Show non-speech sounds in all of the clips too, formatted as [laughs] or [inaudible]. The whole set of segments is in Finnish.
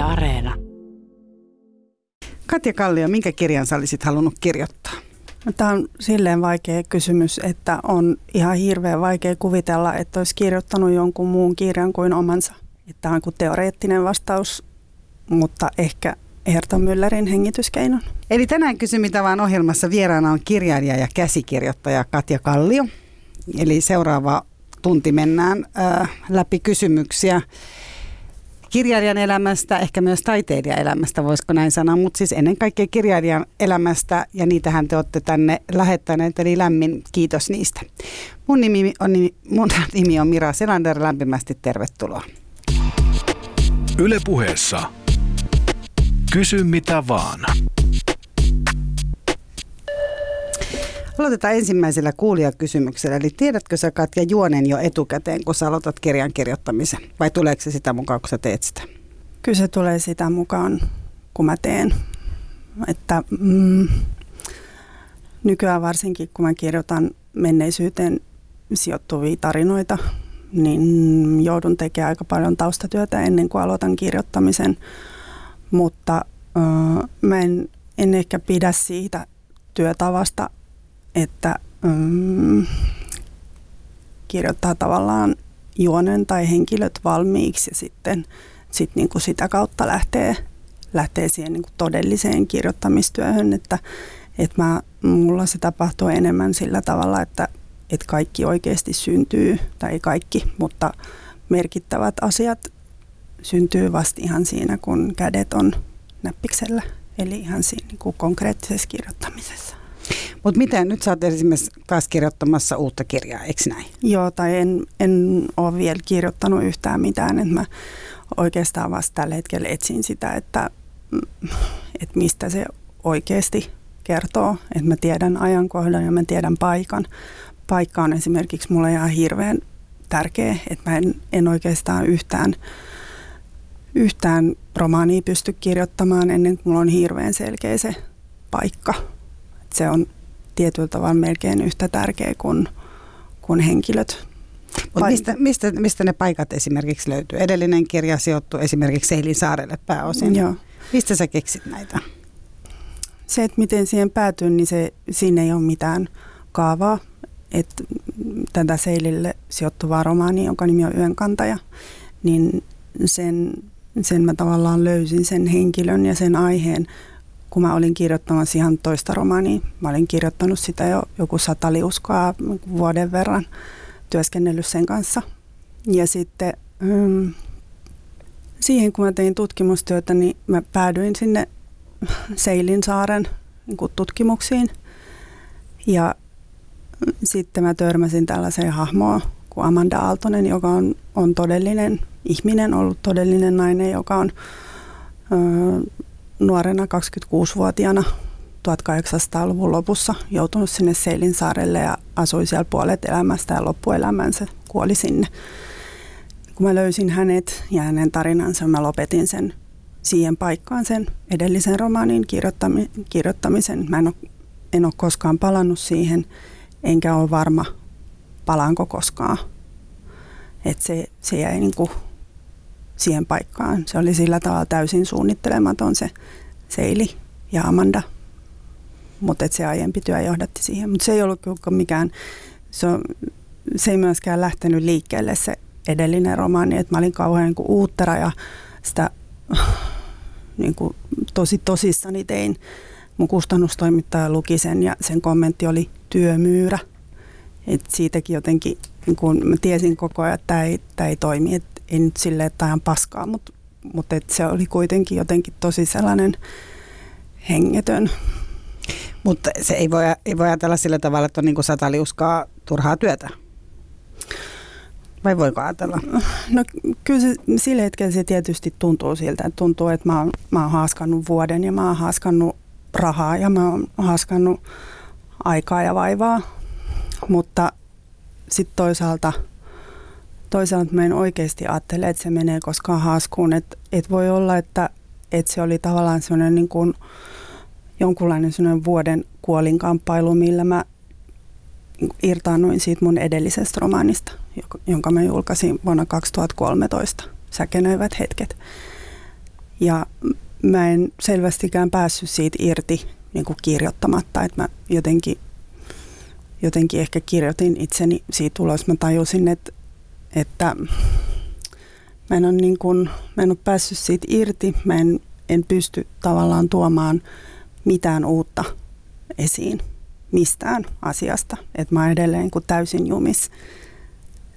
Yle Areena. Katja Kallio, minkä kirjan sä olisit halunnut kirjoittaa? No, Tämä on silleen vaikea kysymys, että on ihan hirveän vaikea kuvitella, että olisi kirjoittanut jonkun muun kirjan kuin omansa. Tämä on kuin teoreettinen vastaus, mutta ehkä Herta Müllerin hengityskeinon. Eli tänään kysy mitä vaan ohjelmassa vieraana on kirjailija ja käsikirjoittaja Katja Kallio. Eli seuraava tunti mennään äh, läpi kysymyksiä kirjailijan elämästä, ehkä myös taiteilijan elämästä, voisiko näin sanoa, mutta siis ennen kaikkea kirjailijan elämästä ja niitähän te olette tänne lähettäneet, eli lämmin kiitos niistä. Mun nimi on, mun [laughs] nimi on Mira Selander, lämpimästi tervetuloa. Ylepuheessa Kysy mitä vaan. Aloitetaan ensimmäisellä kuulijakysymyksellä. Eli tiedätkö sä Katja juonen jo etukäteen, kun sä aloitat kirjan kirjoittamisen? Vai tuleeko se sitä mukaan, kun sä teet sitä? Kyllä se tulee sitä mukaan, kun mä teen. Että, mm, nykyään varsinkin, kun mä kirjoitan menneisyyteen sijoittuvia tarinoita, niin joudun tekemään aika paljon taustatyötä ennen kuin aloitan kirjoittamisen. Mutta äh, mä en, en ehkä pidä siitä työtavasta, että mm, kirjoittaa tavallaan juonen tai henkilöt valmiiksi ja sitten sit niin kuin sitä kautta lähtee, lähtee siihen niin kuin todelliseen kirjoittamistyöhön, että, että mä, mulla se tapahtuu enemmän sillä tavalla, että, että kaikki oikeasti syntyy, tai ei kaikki, mutta merkittävät asiat syntyy vasta ihan siinä, kun kädet on näppiksellä, eli ihan siinä niin kuin konkreettisessa kirjoittamisessa. Mutta miten, nyt sä oot esimerkiksi taas kirjoittamassa uutta kirjaa, eikö näin? Joo, tai en, en ole vielä kirjoittanut yhtään mitään, että mä oikeastaan vasta tällä hetkellä etsin sitä, että, että mistä se oikeasti kertoo, että mä tiedän ajankohdan ja mä tiedän paikan. Paikka on esimerkiksi mulle ihan hirveän tärkeä, että mä en, en oikeastaan yhtään, yhtään romaania pysty kirjoittamaan ennen kuin mulla on hirveän selkeä se paikka. Se on tietyllä tavalla melkein yhtä tärkeä kuin, kuin henkilöt. Mut mistä, mistä, mistä ne paikat esimerkiksi löytyy? Edellinen kirja sijoittuu esimerkiksi Seilin saarelle pääosin. Joo. Mistä sä keksit näitä? Se, että miten siihen päätyy, niin se, siinä ei ole mitään kaavaa. Et tätä Seilille sijoittuvaa romaania, jonka nimi on Yönkantaja, niin sen, sen mä tavallaan löysin sen henkilön ja sen aiheen kun mä olin kirjoittamassa ihan toista romaania. Mä olin kirjoittanut sitä jo joku sata liuskoa vuoden verran, työskennellyt sen kanssa. Ja sitten mm, siihen, kun mä tein tutkimustyötä, niin mä päädyin sinne Seilin saaren niin tutkimuksiin. Ja sitten mä törmäsin tällaiseen hahmoon kuin Amanda Aaltonen, joka on, on todellinen ihminen, ollut todellinen nainen, joka on nuorena 26-vuotiaana 1800-luvun lopussa joutunut sinne Seilin saarelle ja asui siellä puolet elämästä ja loppuelämänsä kuoli sinne. Kun mä löysin hänet ja hänen tarinansa, mä lopetin sen siihen paikkaan sen edellisen romaanin kirjoittami- kirjoittamisen. Mä en ole, en ole koskaan palannut siihen, enkä ole varma, palaanko koskaan. Et se, se jäi niin kuin siihen paikkaan. Se oli sillä tavalla täysin suunnittelematon se Seili ja Amanda. Mutta se aiempi työ johdatti siihen. Mutta se ei ollut mikään, se, on, se ei myöskään lähtenyt liikkeelle se edellinen romaani, että mä olin kauhean niin kuin uuttera ja sitä niin kuin tosi tosissani tein. Mun kustannustoimittaja luki sen ja sen kommentti oli työmyyrä. Et siitäkin jotenkin, niin kun mä tiesin koko ajan, että tämä ei, ei toimi, että ei nyt silleen, että on paskaa, mutta, mutta et se oli kuitenkin jotenkin tosi sellainen hengetön. Mutta se ei voi, ei voi ajatella sillä tavalla, että on niin kuin sata liuskaa turhaa työtä. Vai voiko ajatella? No kyllä se, sillä hetkellä se tietysti tuntuu siltä, että tuntuu, että mä oon, mä oon haaskannut vuoden ja mä oon haaskannut rahaa ja mä oon haaskannut aikaa ja vaivaa. Mutta sitten toisaalta – toisaalta mä en oikeasti ajattele, että se menee koskaan haaskuun. Että et voi olla, että, että se oli tavallaan sellainen niin kuin jonkunlainen sellainen vuoden kuolinkamppailu, millä mä irtaannuin siitä mun edellisestä romaanista, jonka mä julkaisin vuonna 2013, Säkenöivät hetket. Ja mä en selvästikään päässyt siitä irti niin kuin kirjoittamatta, että mä jotenkin, jotenkin ehkä kirjoitin itseni siitä ulos. Mä tajusin, että, että mä en ole, niin kuin, mä en ole päässyt siitä irti, mä en, en pysty tavallaan tuomaan mitään uutta esiin mistään asiasta. Että mä oon edelleen kuin täysin jumis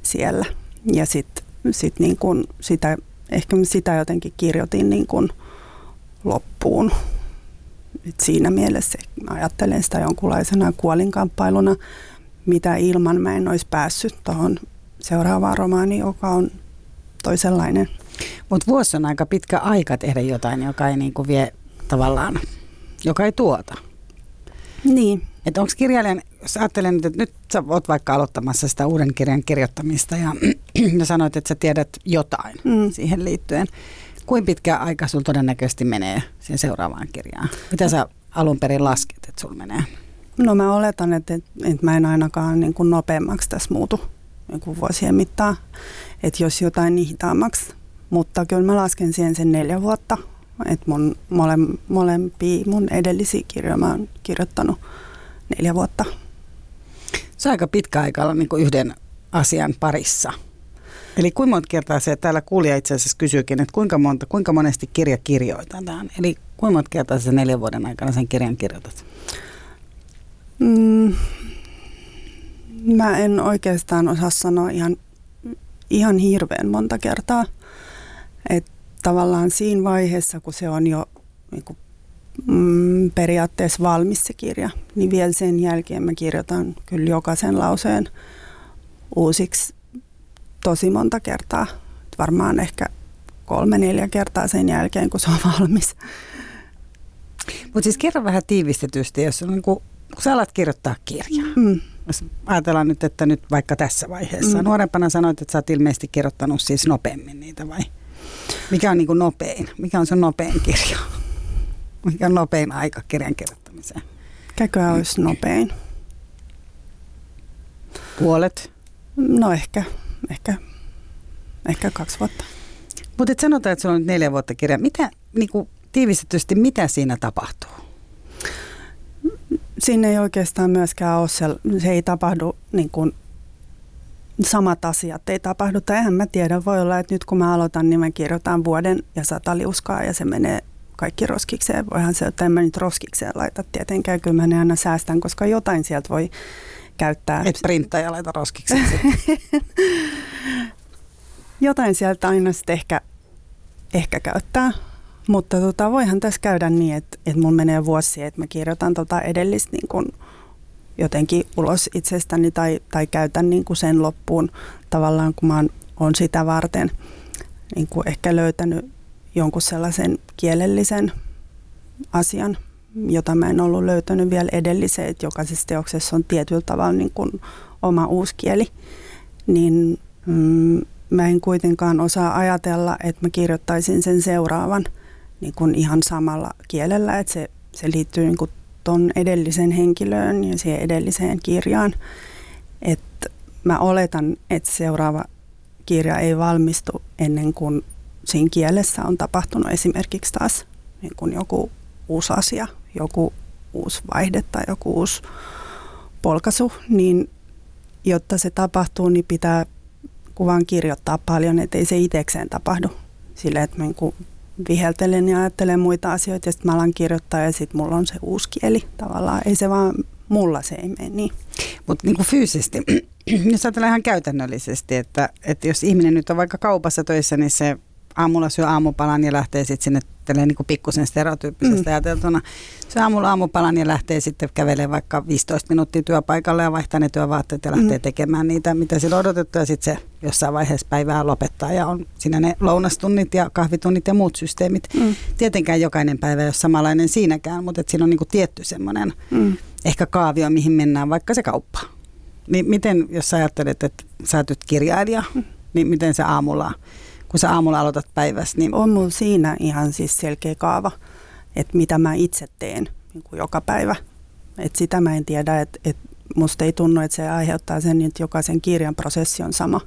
siellä. Ja sitten sit niin kuin sitä, ehkä sitä jotenkin kirjoitin niin kuin loppuun. Et siinä mielessä ajattelen sitä jonkunlaisena kuolinkamppailuna, mitä ilman mä en olisi päässyt tuohon seuraavaan romaaniin, joka on toisenlainen. Mutta vuosi on aika pitkä aika tehdä jotain, joka ei niinku vie tavallaan, joka ei tuota. Niin. Että onko kirjailijan, jos ajattelen, että nyt sä oot vaikka aloittamassa sitä uuden kirjan kirjoittamista ja, [clears throat] ja sanoit, että sä tiedät jotain mm. siihen liittyen. Kuinka pitkä aika sulla todennäköisesti menee siihen seuraavaan kirjaan? Mitä sä alun perin lasket, että sulla menee? No mä oletan, että, että mä en ainakaan niin kuin nopeammaksi tässä muutu niin vuosien mittaan. Että jos jotain niin hitaammaksi. Mutta kyllä mä lasken siihen sen neljä vuotta. Että mun mole, molempia mun edellisiä kirjoja mä oon kirjoittanut neljä vuotta. Se on aika pitkä aika olla niin kuin yhden asian parissa. Eli kuinka monta kertaa se, täällä kuulija itse asiassa kysyykin, että kuinka, monta, kuinka monesti kirja kirjoitetaan? Eli kuinka monta kertaa se neljän vuoden aikana sen kirjan kirjoitat? Mm, mä en oikeastaan osaa sanoa ihan, ihan hirveän monta kertaa. Että tavallaan siinä vaiheessa, kun se on jo niin kuin, mm, periaatteessa valmis se kirja, niin vielä sen jälkeen mä kirjoitan kyllä jokaisen lauseen uusiksi tosi monta kertaa. Varmaan ehkä kolme, neljä kertaa sen jälkeen, kun se on valmis. Mutta siis kerro vähän tiivistetysti, jos on niin kuin, kun sä alat kirjoittaa kirjaa. Mm. Jos ajatellaan nyt, että nyt vaikka tässä vaiheessa. Mm. Nuorempana sanoit, että sä oot ilmeisesti kirjoittanut siis nopeammin niitä vai? Mikä on niin kuin nopein? Mikä on se nopein kirja? [laughs] Mikä on nopein aika kirjan kirjoittamiseen? Mikäköhän olisi nopein? Puolet? No ehkä ehkä, ehkä kaksi vuotta. Mutta sanotaan, että sulla on nyt neljä vuotta kirja. Mitä, niin kuin, tiivistetysti, mitä siinä tapahtuu? Siinä ei oikeastaan myöskään ole, se, se ei tapahdu niin kuin, samat asiat ei tapahdu. Tai eihän mä tiedä, voi olla, että nyt kun mä aloitan, niin mä kirjoitan vuoden ja sata liuskaa ja se menee kaikki roskikseen. Voihan se, että en mä nyt roskikseen laita tietenkään, kyllä mä ne aina säästän, koska jotain sieltä voi käyttää. Et printtaja laita roskiksi. [laughs] Jotain sieltä aina sitten ehkä, ehkä käyttää. Mutta tota, voihan tässä käydä niin, että, että mun menee vuosi, että mä kirjoitan tota edellistä niin kun jotenkin ulos itsestäni tai, tai käytän niin kuin sen loppuun tavallaan, kun mä oon, oon sitä varten niin kuin ehkä löytänyt jonkun sellaisen kielellisen asian, jota mä en ollut löytänyt vielä edelliseen, että jokaisessa teoksessa on tietyllä tavalla niin kuin oma uusi kieli, niin mm, mä en kuitenkaan osaa ajatella, että mä kirjoittaisin sen seuraavan niin kuin ihan samalla kielellä, että se, se liittyy niin kuin ton edellisen henkilöön ja siihen edelliseen kirjaan. Että mä oletan, että seuraava kirja ei valmistu ennen kuin siinä kielessä on tapahtunut esimerkiksi taas niin kuin joku uusi asia, joku uusi vaihde tai joku uusi polkasu, niin jotta se tapahtuu, niin pitää kuvan kirjoittaa paljon, ettei se itsekseen tapahdu. Sille, että mä niin viheltelen ja ajattelen muita asioita ja sitten mä alan kirjoittaa ja sitten mulla on se uusi kieli tavallaan. Ei se vaan, mulla se ei mene niin. Mutta niin fyysisesti, [clears throat] jos ajatellaan ihan käytännöllisesti, että, että jos ihminen nyt on vaikka kaupassa töissä, niin se aamulla syö aamupalan ja lähtee sitten sinne niin kuin pikkusen stereotyyppisesti mm. ajateltuna. Syö aamulla aamupalan ja lähtee sitten kävelemään vaikka 15 minuuttia työpaikalle ja vaihtaa ne työvaatteet ja lähtee mm. tekemään niitä, mitä sillä on odotettu. Ja sitten se jossain vaiheessa päivää lopettaa ja on siinä ne lounastunnit ja kahvitunnit ja muut systeemit. Mm. Tietenkään jokainen päivä ei ole samanlainen siinäkään, mutta siinä on niin kuin tietty semmoinen mm. ehkä kaavio, mihin mennään, vaikka se kauppa. Niin miten, jos sä ajattelet, että sä oot kirjailija, mm. niin miten se aamulla kun sä aamulla aloitat päivässä? Niin... On mulla siinä ihan siis selkeä kaava, että mitä mä itse teen niin kuin joka päivä. Et sitä mä en tiedä, että et musta ei tunnu, että se aiheuttaa sen, että jokaisen kirjan prosessi on sama.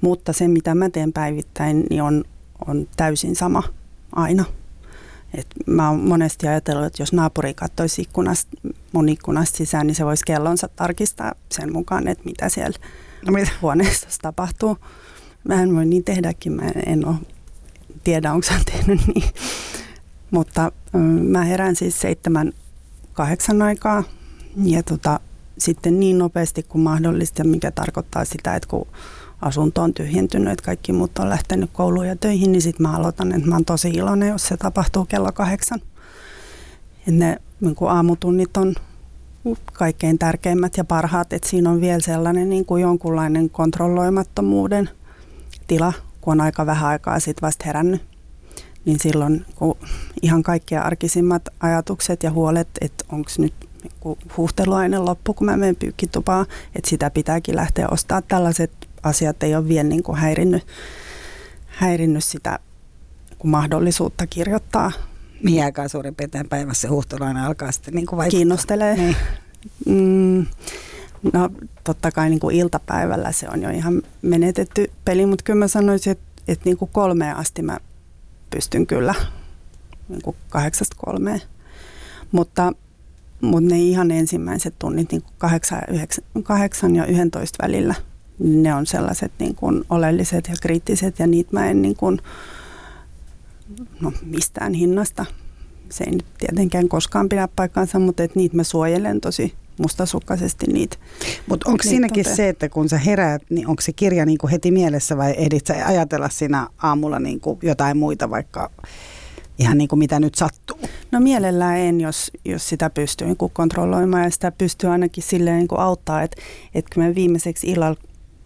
Mutta se, mitä mä teen päivittäin, niin on, on täysin sama aina. Et mä oon monesti ajatellut, että jos naapuri katsoisi ikkunasta, mun ikkunasta sisään, niin se voisi kellonsa tarkistaa sen mukaan, että mitä siellä no, mitä? huoneessa tapahtuu. Mä en voi niin tehdäkin, mä en ole tiedä, onko hän tehnyt niin. Mutta mä herään siis seitsemän, kahdeksan aikaa ja tota, sitten niin nopeasti kuin mahdollista, mikä tarkoittaa sitä, että kun asunto on tyhjentynyt, että kaikki muut on lähtenyt kouluun ja töihin, niin sitten mä aloitan, että mä oon tosi iloinen, jos se tapahtuu kello kahdeksan. Et ne niin kuin aamutunnit on kaikkein tärkeimmät ja parhaat, että siinä on vielä sellainen niin kuin jonkunlainen kontrolloimattomuuden tila, kun on aika vähän aikaa sitten vasta herännyt. Niin silloin kun ihan kaikkia arkisimmat ajatukset ja huolet, että onko nyt niin huuhteluaine loppu, kun mä menen pyykkitupaan, että sitä pitääkin lähteä ostaa. Tällaiset asiat ei ole vielä niin kuin häirinnyt, häirinnyt sitä kuin mahdollisuutta kirjoittaa. Mihin aikaan suurin piirtein päivässä huuhteluaine alkaa sitten niin kuin Kiinnostelee. Niin. Mm, no totta kai niin kuin iltapäivällä se on jo ihan menetetty peli, mutta kyllä mä sanoisin, että, että niin kuin kolmeen asti mä pystyn kyllä niin kuin kahdeksasta kolmeen. Mutta, mutta ne ihan ensimmäiset tunnit niin kuin kahdeksan, yhdeksän, kahdeksan ja yhdentoista välillä, ne on sellaiset niin kuin oleelliset ja kriittiset ja niitä mä en niin kuin, no, mistään hinnasta. Se ei nyt tietenkään koskaan pidä paikkaansa, mutta et niitä mä suojelen tosi mustasukkaisesti niitä. Mutta onko siinäkin tote. se, että kun sä heräät, niin onko se kirja niin kuin heti mielessä vai ehdit sä ajatella siinä aamulla niin kuin jotain muita vaikka ihan niin kuin mitä nyt sattuu? No mielellään en, jos, jos sitä pystyy niin kuin kontrolloimaan ja sitä pystyy ainakin silleen niin kuin auttaa, että, että kun mä viimeiseksi illalla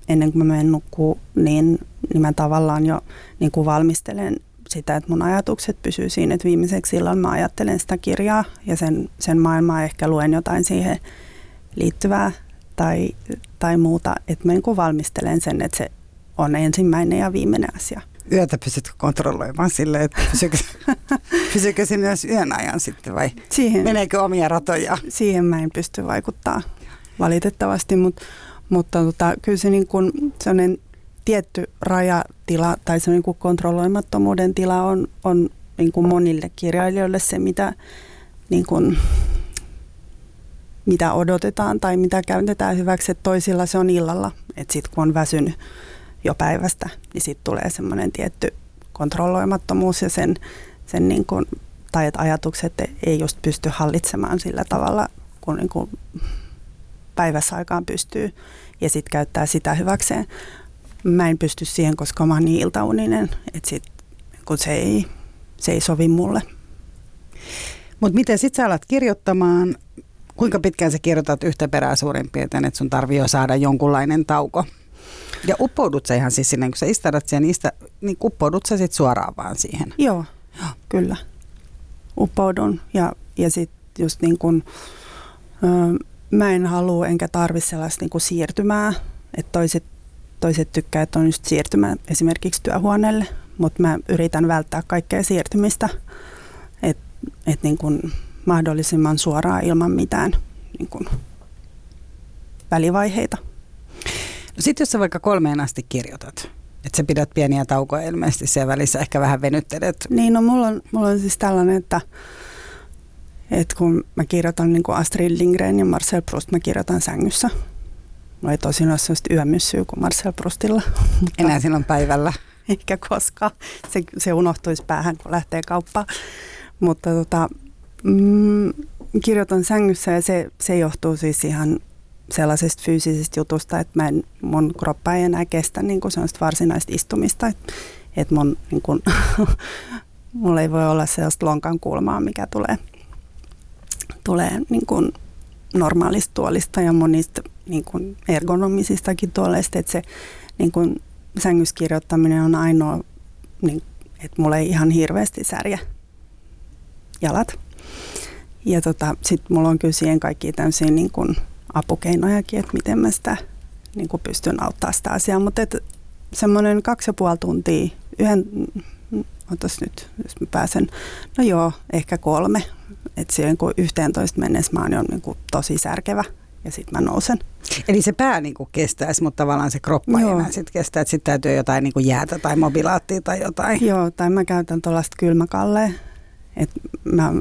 ennen kuin mä menen nukkuun, niin, niin mä tavallaan jo niin kuin valmistelen sitä, että mun ajatukset pysyy siinä, että viimeiseksi silloin mä ajattelen sitä kirjaa ja sen, sen maailmaa ehkä luen jotain siihen liittyvää tai, tai muuta, että mä niin valmistelen sen, että se on ensimmäinen ja viimeinen asia. Yötä pysytkö kontrolloimaan silleen, että pysykö, [laughs] pysykö sinne myös yön ajan sitten vai siihen, meneekö omia ratoja? Siihen mä en pysty vaikuttaa valitettavasti, mutta, mutta tota, kyllä se niin kuin sellainen tietty rajatila tai se niin kuin kontrolloimattomuuden tila on, on niin kuin monille kirjailijoille se, mitä, niin kuin, mitä odotetaan tai mitä käytetään hyväksi, että toisilla se on illalla. Että sitten kun on väsynyt jo päivästä, niin sitten tulee semmoinen tietty kontrolloimattomuus ja sen, sen niin kuin, tai että ajatukset ei just pysty hallitsemaan sillä tavalla, kun niin kuin päivässä aikaan pystyy ja sitten käyttää sitä hyväkseen mä en pysty siihen, koska mä oon niin iltauninen, että sit, kun se ei, se ei sovi mulle. Mutta miten sit sä alat kirjoittamaan, kuinka pitkään sä kirjoitat yhtä perää suurin piirtein, että sun tarvii jo saada jonkunlainen tauko? Ja uppoudut sä ihan siis sinne, kun sä istadat sen, niin, niin uppoudut sä sit suoraan vaan siihen? Joo, Joo. kyllä. Uppoudun ja, ja sitten just niin kun, ö, mä en halua enkä tarvi sellaista niin siirtymää, että toiset toiset tykkää, että on just siirtymä esimerkiksi työhuoneelle, mutta mä yritän välttää kaikkea siirtymistä, että et niin kuin mahdollisimman suoraan ilman mitään niin kuin välivaiheita. No sitten jos sä vaikka kolmeen asti kirjoitat, että sä pidät pieniä taukoja ilmeisesti siellä välissä, ehkä vähän venyttelet. Niin, no mulla on, mulla on siis tällainen, että, että kun mä kirjoitan niin kuin Astrid Lindgren ja Marcel Proust, mä kirjoitan sängyssä. Mulla ei tosin ole sellaista yömyssyä kuin Marcel Proustilla. [laughs] Mutta Enää silloin päivällä. [laughs] Eikä koskaan. Se, se unohtuisi päähän, kun lähtee kauppaan. Mutta tota, mm, kirjoitan sängyssä ja se, se johtuu siis ihan sellaisesta fyysisestä jutusta, että mä en, mun kroppa ei enää kestä niin kuin sellaista varsinaista istumista. Että et mun, niin kuin, [laughs] mulla ei voi olla sellaista lonkan kulmaa, mikä tulee, tulee niin kuin normaalista tuolista ja monista niin kuin ergonomisistakin tuoleista, että se niin kuin sängyskirjoittaminen on ainoa, niin, että mulla ei ihan hirveästi särjä jalat. Ja tota, sitten mulla on kyllä siihen kaikki tämmöisiä niin kuin apukeinojakin, että miten mä sitä niin kuin pystyn auttamaan sitä asiaa. Mutta semmoinen kaksi ja puoli tuntia, yhden, otas nyt, jos mä pääsen, no joo, ehkä kolme. Että siihen kun 11 mennessä mä oon jo niin kuin tosi särkevä ja sitten mä nousen. Eli se pää niin kestäisi, mutta tavallaan se kroppa Joo. ei enää sit kestää, että sitten täytyy jotain niin jäätä tai mobilaattia tai jotain. Joo, tai mä käytän tuollaista kylmäkalleen, et mä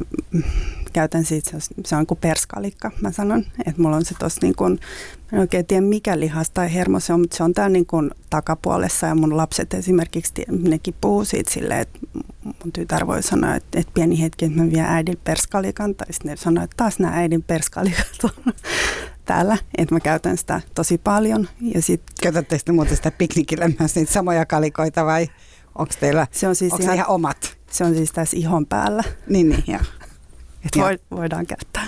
käytän siitä, se on kuin perskalikka, mä sanon. Että mulla on se tossa niin kuin, en oikein tiedä mikä lihas tai hermo se on, mutta se on täällä niin kuin takapuolessa ja mun lapset esimerkiksi, nekin puhuu siitä silleen, että mun tytär voi sanoa, että, että pieni hetki, että mä vien äidin perskalikan, tai sitten ne sanoo, että taas nämä äidin perskalikat on [laughs] täällä, että mä käytän sitä tosi paljon. Ja sit, Käytätte sitten muuten sitä piknikille myös niitä samoja kalikoita vai onko teillä se on siis ihan, ihan omat? Se on siis tässä ihon päällä. Niin, niin, joo. Että voi, voidaan käyttää.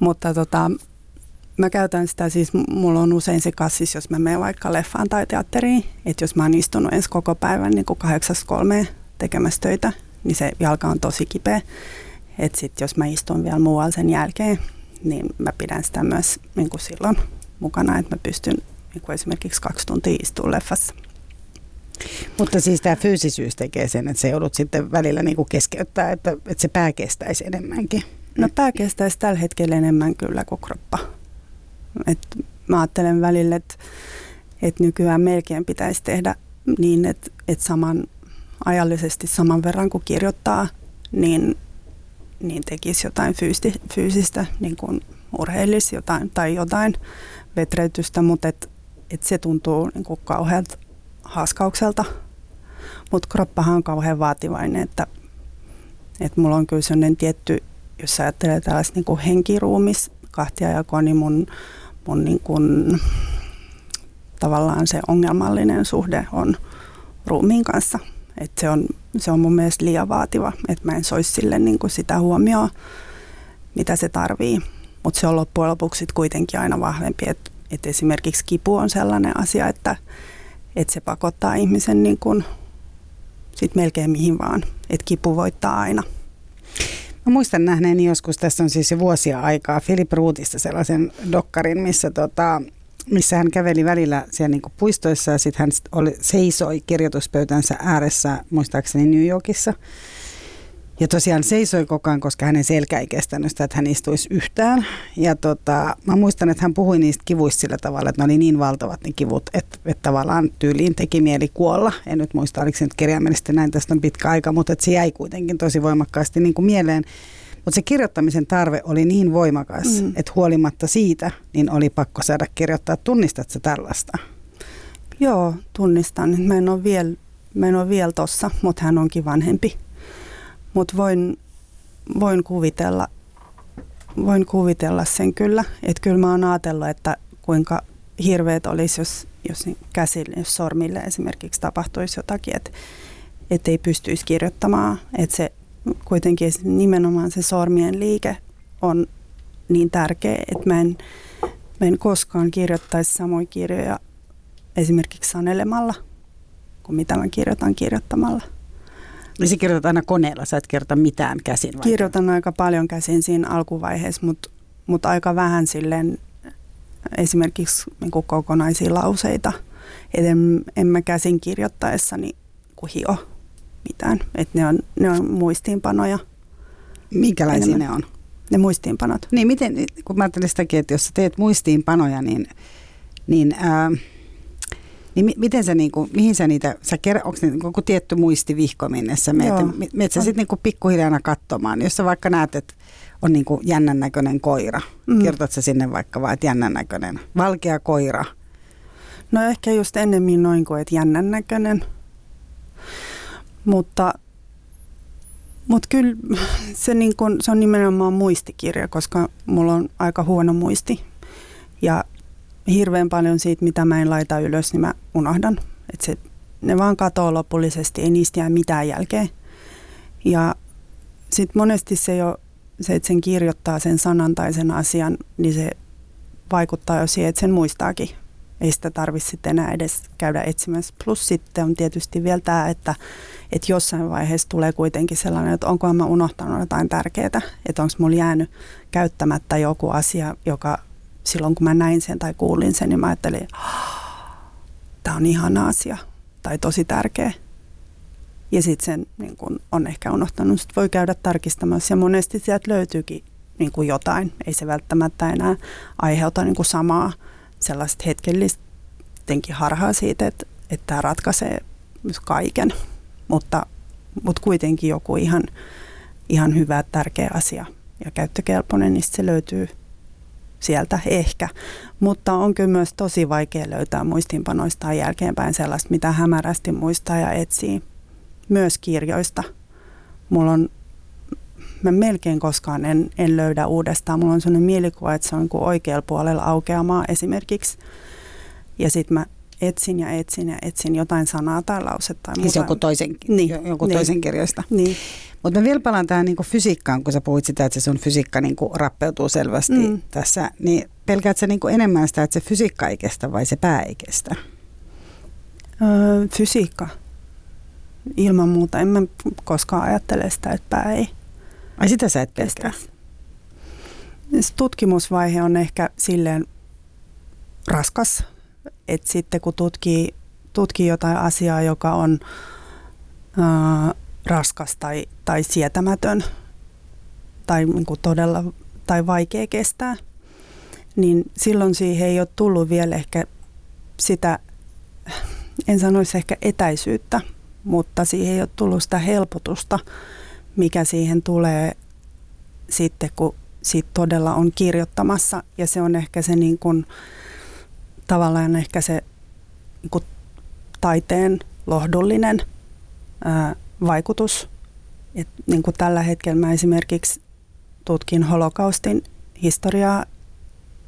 Mutta tota, mä käytän sitä siis, mulla on usein se kassis, jos mä menen vaikka leffaan tai teatteriin, että jos mä oon istunut ensi koko päivän niin kuin kahdeksas kolmeen tekemässä töitä, niin se jalka on tosi kipeä. Että sitten jos mä istun vielä muualla sen jälkeen, niin mä pidän sitä myös niin kuin silloin mukana, että mä pystyn niin kuin esimerkiksi kaksi tuntia istumaan leffassa. Mutta siis tämä fyysisyys tekee sen, että se joudut sitten välillä niin kuin keskeyttää, että, että se pää kestäisi enemmänkin. No pää kestäisi tällä hetkellä enemmän kyllä kuin kroppa. Et mä ajattelen välillä, että, että nykyään melkein pitäisi tehdä niin, että, että saman ajallisesti saman verran kuin kirjoittaa, niin, niin tekisi jotain fyysti, fyysistä, niin kuin urheilisi jotain tai jotain vetreytystä, mutta et, et se tuntuu niin kuin kauhealta haaskaukselta. Mutta kroppahan on kauhean vaativainen, että, että mulla on kyllä sellainen tietty, jos ajattelee tällaista niin kuin henkiruumis kahtiajakoa, niin mun, mun niin kuin, tavallaan se ongelmallinen suhde on ruumiin kanssa. Et se, on, se on mun mielestä liian vaativa, että mä en soisi sille niin kuin sitä huomioon, mitä se tarvii. Mutta se on loppujen lopuksi kuitenkin aina vahvempi, että et esimerkiksi kipu on sellainen asia, että että se pakottaa ihmisen niin kuin sit melkein mihin vaan, että kipu voittaa aina. Mä muistan nähneeni joskus, tässä on siis jo vuosia aikaa, Philip Rootista sellaisen dokkarin, missä, tota, missä hän käveli välillä siellä niin puistoissa ja sitten hän oli, seisoi kirjoituspöytänsä ääressä, muistaakseni New Yorkissa – ja tosiaan seisoi koko ajan, koska hänen selkä ei kestänyt sitä, että hän istuisi yhtään. Ja tota, mä muistan, että hän puhui niistä kivuista sillä tavalla, että ne oli niin valtavat ne kivut, että, että tavallaan tyyliin teki mieli kuolla. En nyt muista, oliko se nyt kirjaimellisesti näin, tästä on pitkä aika, mutta että se jäi kuitenkin tosi voimakkaasti niin kuin mieleen. Mutta se kirjoittamisen tarve oli niin voimakas, mm. että huolimatta siitä, niin oli pakko saada kirjoittaa. Tunnistatko tällaista? Joo, tunnistan. Mä en ole vielä, vielä tossa, mutta hän onkin vanhempi. Mutta voin, voin, kuvitella, voin kuvitella sen kyllä. Että kyllä mä oon ajatellut, että kuinka hirveet olisi, jos, jos käsille, jos sormille esimerkiksi tapahtuisi jotakin, että et ei pystyisi kirjoittamaan. Että se kuitenkin nimenomaan se sormien liike on niin tärkeä, että mä en, mä en koskaan kirjoittaisi samoja kirjoja esimerkiksi sanelemalla kuin mitä mä kirjoitan kirjoittamalla. Niin sä kirjoitat aina koneella, sä et kirjoita mitään käsin? Vai? Kirjoitan aika paljon käsin siinä alkuvaiheessa, mutta mut aika vähän silleen esimerkiksi niin kuin kokonaisia lauseita. Et en, en mä käsin kirjoittaessani hio mitään. Et ne, on, ne on muistiinpanoja. Minkälaisia enemmän. ne on? Ne muistiinpanot. Niin, miten, kun mä ajattelin sitäkin, että jos sä teet muistiinpanoja, niin, niin ää, niin mi- miten sä niinku, mihin sä niitä, sä ker- onko ne joku tietty muistivihko, minne sä meet, meet sä sitten niinku pikkuhiljaa katsomaan, jos sä vaikka näet, että on niinku jännän näköinen koira, mm. kirjoitat sä sinne vaikka vaan, että jännän näköinen, valkea koira. No ehkä just ennemmin noin kuin, että jännän näköinen, mutta mutta kyllä [laughs] se, niin kun, se on nimenomaan muistikirja, koska mulla on aika huono muisti. Ja hirveän paljon siitä, mitä mä en laita ylös, niin mä unohdan. Että se, ne vaan katoo lopullisesti, ei niistä jää mitään jälkeen. Ja sitten monesti se jo, se, että sen kirjoittaa sen sanan tai sen asian, niin se vaikuttaa jo siihen, että sen muistaakin. Ei sitä tarvitse sitten enää edes käydä etsimässä. Plus sitten on tietysti vielä tämä, että, että jossain vaiheessa tulee kuitenkin sellainen, että onko mä unohtanut jotain tärkeää, että onko mulla jäänyt käyttämättä joku asia, joka silloin kun mä näin sen tai kuulin sen, niin mä ajattelin, tämä on ihana asia tai tosi tärkeä. Ja sitten sen niin kun on ehkä unohtanut, sit voi käydä tarkistamassa ja monesti sieltä löytyykin niin kuin jotain. Ei se välttämättä enää aiheuta niin kuin samaa sellaista hetkellistä harhaa siitä, että, että tämä ratkaisee kaiken, mutta, mutta kuitenkin joku ihan, ihan hyvä, tärkeä asia ja käyttökelpoinen, niin se löytyy sieltä ehkä. Mutta on kyllä myös tosi vaikea löytää muistiinpanoistaan jälkeenpäin sellaista, mitä hämärästi muistaa ja etsii. Myös kirjoista. Mulla on, mä melkein koskaan en, en löydä uudestaan. Mulla on sellainen mielikuva, että se on niin oikealla puolella aukeamaa esimerkiksi. Ja sitten mä etsin ja etsin ja etsin jotain sanaa tai lausetta. Tai siis joku toisen, niin, joku niin, toisen kirjoista. Niin. Mutta mä vielä palaan tähän niinku fysiikkaan, kun sä puhuit sitä, että se sun fysiikka niinku rappeutuu selvästi mm. tässä. Niin pelkäät sä niinku enemmän sitä, että se fysiikka ei kestä vai se pää ei kestä? Öö, fysiikka. Ilman muuta. En mä koskaan ajattele sitä, että pää ei Ai sitä sä et kestä? Tutkimusvaihe on ehkä silleen raskas että sitten kun tutkii, tutkii jotain asiaa, joka on ää, raskas tai, tai sietämätön tai niin kuin todella tai vaikea kestää, niin silloin siihen ei ole tullut vielä ehkä sitä, en sanoisi ehkä etäisyyttä, mutta siihen ei ole tullut sitä helpotusta, mikä siihen tulee sitten, kun siitä todella on kirjoittamassa. Ja se on ehkä se niin kuin, tavallaan ehkä se niin kuin taiteen lohdullinen ää, vaikutus. Et, niin kuin tällä hetkellä mä esimerkiksi tutkin holokaustin historiaa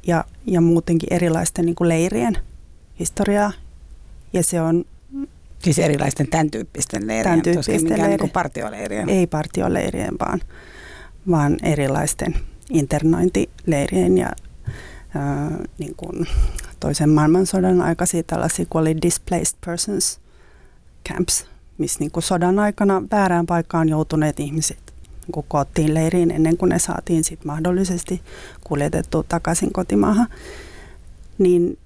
ja, ja muutenkin erilaisten niin kuin leirien historiaa. Ja se on... Siis erilaisten tämän tyyppisten leirien, tämän tyyppisten leirien. Niin partioleirien. Ei partioleirien, vaan, vaan erilaisten internointileirien ja ää, niin kuin toisen maailmansodan aikaisia tällaisia, kun oli displaced persons camps, missä niin kuin sodan aikana väärään paikkaan joutuneet ihmiset niin koottiin leiriin ennen kuin ne saatiin sit mahdollisesti kuljetettua takaisin kotimaahan. Niin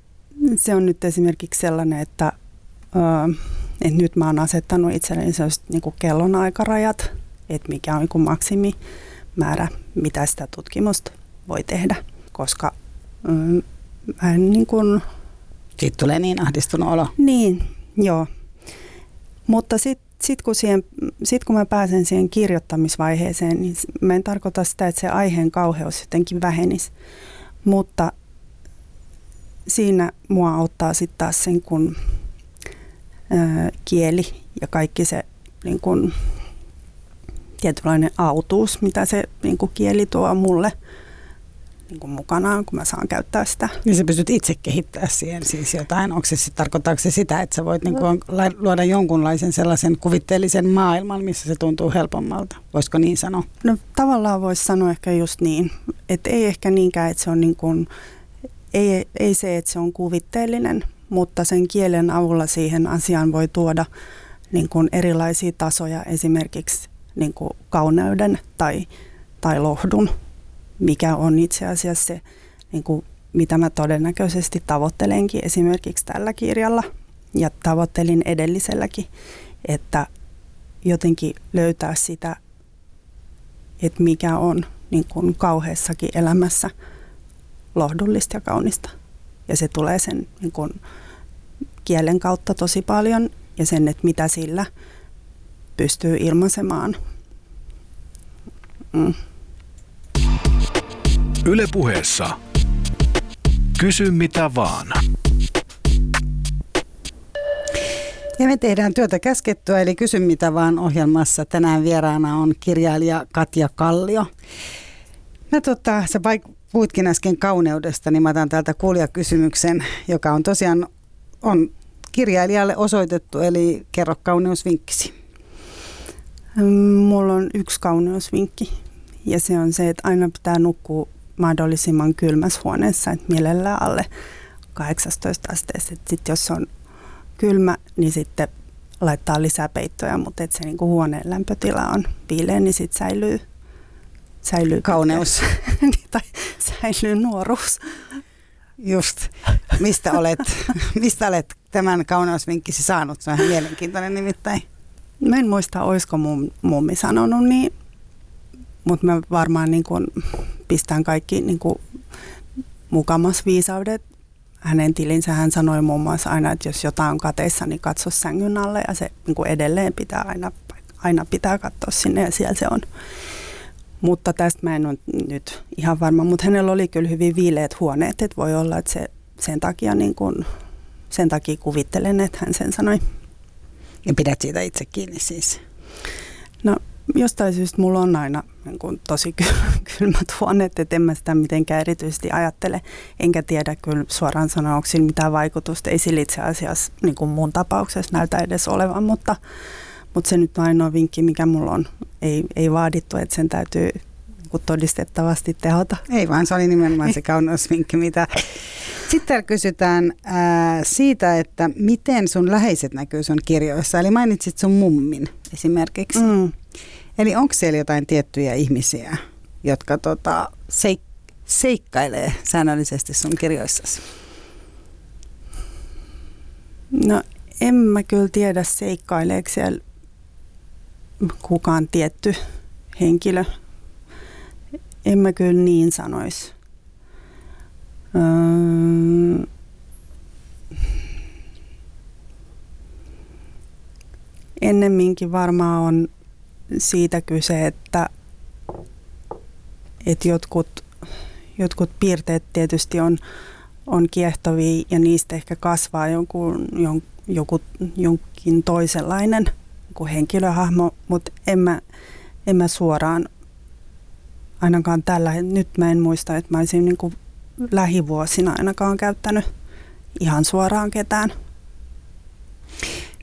se on nyt esimerkiksi sellainen, että, että nyt mä oon asettanut itselleni sellaiset niin kuin kellonaikarajat, että mikä on niin kuin maksimimäärä, mitä sitä tutkimusta voi tehdä, koska mm, mä en niin kuin... Siitä tulee niin ahdistunut olo. Niin, joo. Mutta sitten sit kun, siihen, sit kun mä pääsen siihen kirjoittamisvaiheeseen, niin mä en tarkoita sitä, että se aiheen kauheus jotenkin vähenisi. Mutta siinä mua auttaa sitten taas sen kun ää, kieli ja kaikki se niin kun, tietynlainen autuus, mitä se niin kun kieli tuo mulle – niin kuin mukanaan, kun mä saan käyttää sitä. Niin sä pystyt itse kehittämään siihen siis jotain. Onko se, tarkoittaako se sitä, että sä voit niin kuin luoda jonkunlaisen sellaisen kuvitteellisen maailman, missä se tuntuu helpommalta? Voisiko niin sanoa? No tavallaan voisi sanoa ehkä just niin. Että ei ehkä niinkään, että se on niin kuin, ei, ei se, että se on kuvitteellinen, mutta sen kielen avulla siihen asiaan voi tuoda niin kuin erilaisia tasoja, esimerkiksi niin kuin kauneuden tai, tai lohdun mikä on itse asiassa se, niin kuin, mitä mä todennäköisesti tavoittelenkin esimerkiksi tällä kirjalla ja tavoittelin edelliselläkin, että jotenkin löytää sitä, että mikä on niin kuin kauheassakin elämässä lohdullista ja kaunista. Ja se tulee sen niin kuin kielen kautta tosi paljon ja sen, että mitä sillä pystyy ilmaisemaan. Mm. Ylepuheessa Kysy mitä vaan. Ja me tehdään työtä käskettyä, eli Kysy mitä vaan ohjelmassa. Tänään vieraana on kirjailija Katja Kallio. Mä tota, sä puhuitkin äsken kauneudesta, niin mä otan täältä kuulijakysymyksen, joka on tosiaan on kirjailijalle osoitettu, eli kerro kauneusvinkkisi. Mulla on yksi kauneusvinkki ja se on se, että aina pitää nukkua mahdollisimman kylmässä huoneessa, että mielellään alle 18 asteessa. Sitten jos on kylmä, niin sitten laittaa lisää peittoja, mutta että se niin kuin huoneen lämpötila on viileä, niin sitten säilyy, säilyy kauneus [laughs] niin, tai säilyy nuoruus. Just. Mistä olet, mistä olet tämän kauneusvinkkisi saanut? Se on ihan mielenkiintoinen nimittäin. Mä en muista, olisiko mun mummi sanonut niin, mutta mä varmaan niin kuin pistän kaikki niin kuin, mukamas viisaudet hänen tilinsä. Hän sanoi muun muassa aina, että jos jotain on kateissa, niin katso sängyn alle ja se niin kuin edelleen pitää aina, aina pitää katsoa sinne ja siellä se on. Mutta tästä mä en ole nyt ihan varma, mutta hänellä oli kyllä hyvin viileät huoneet, että voi olla, että se sen takia, niin kuin, sen takia kuvittelen, että hän sen sanoi. Ja pidät siitä itse kiinni siis? No jostain syystä mulla on aina niin kuin, tosi [laughs] kylmät huoneet, että en mä sitä mitenkään erityisesti ajattele. Enkä tiedä kyllä suoraan sanoa, onko mitään vaikutusta. Ei sillä itse asiassa niin kuin mun tapauksessa näytä edes olevan, mutta, mutta se nyt on ainoa vinkki, mikä mulla on. Ei, ei vaadittu, että sen täytyy todistettavasti tehota. Ei vaan, se oli nimenomaan se kauneusvinkki, [laughs] mitä... Sitten kysytään ää, siitä, että miten sun läheiset näkyy sun kirjoissa. Eli mainitsit sun mummin esimerkiksi. Mm. Eli onko siellä jotain tiettyjä ihmisiä, jotka tota, seik- seikkailee säännöllisesti sun kirjoissasi? No en mä kyllä tiedä seikkaileeko siellä kukaan tietty henkilö. En mä kyllä niin sanoisi. Öö, ennemminkin varmaan on siitä kyse, että, että jotkut, jotkut piirteet tietysti on, on kiehtovia ja niistä ehkä kasvaa jonkun, jon, joku, jonkin toisenlainen kuin henkilöhahmo, mutta en mä, en mä suoraan ainakaan tällä, nyt mä en muista, että mä olisin niin kuin lähivuosina ainakaan käyttänyt ihan suoraan ketään.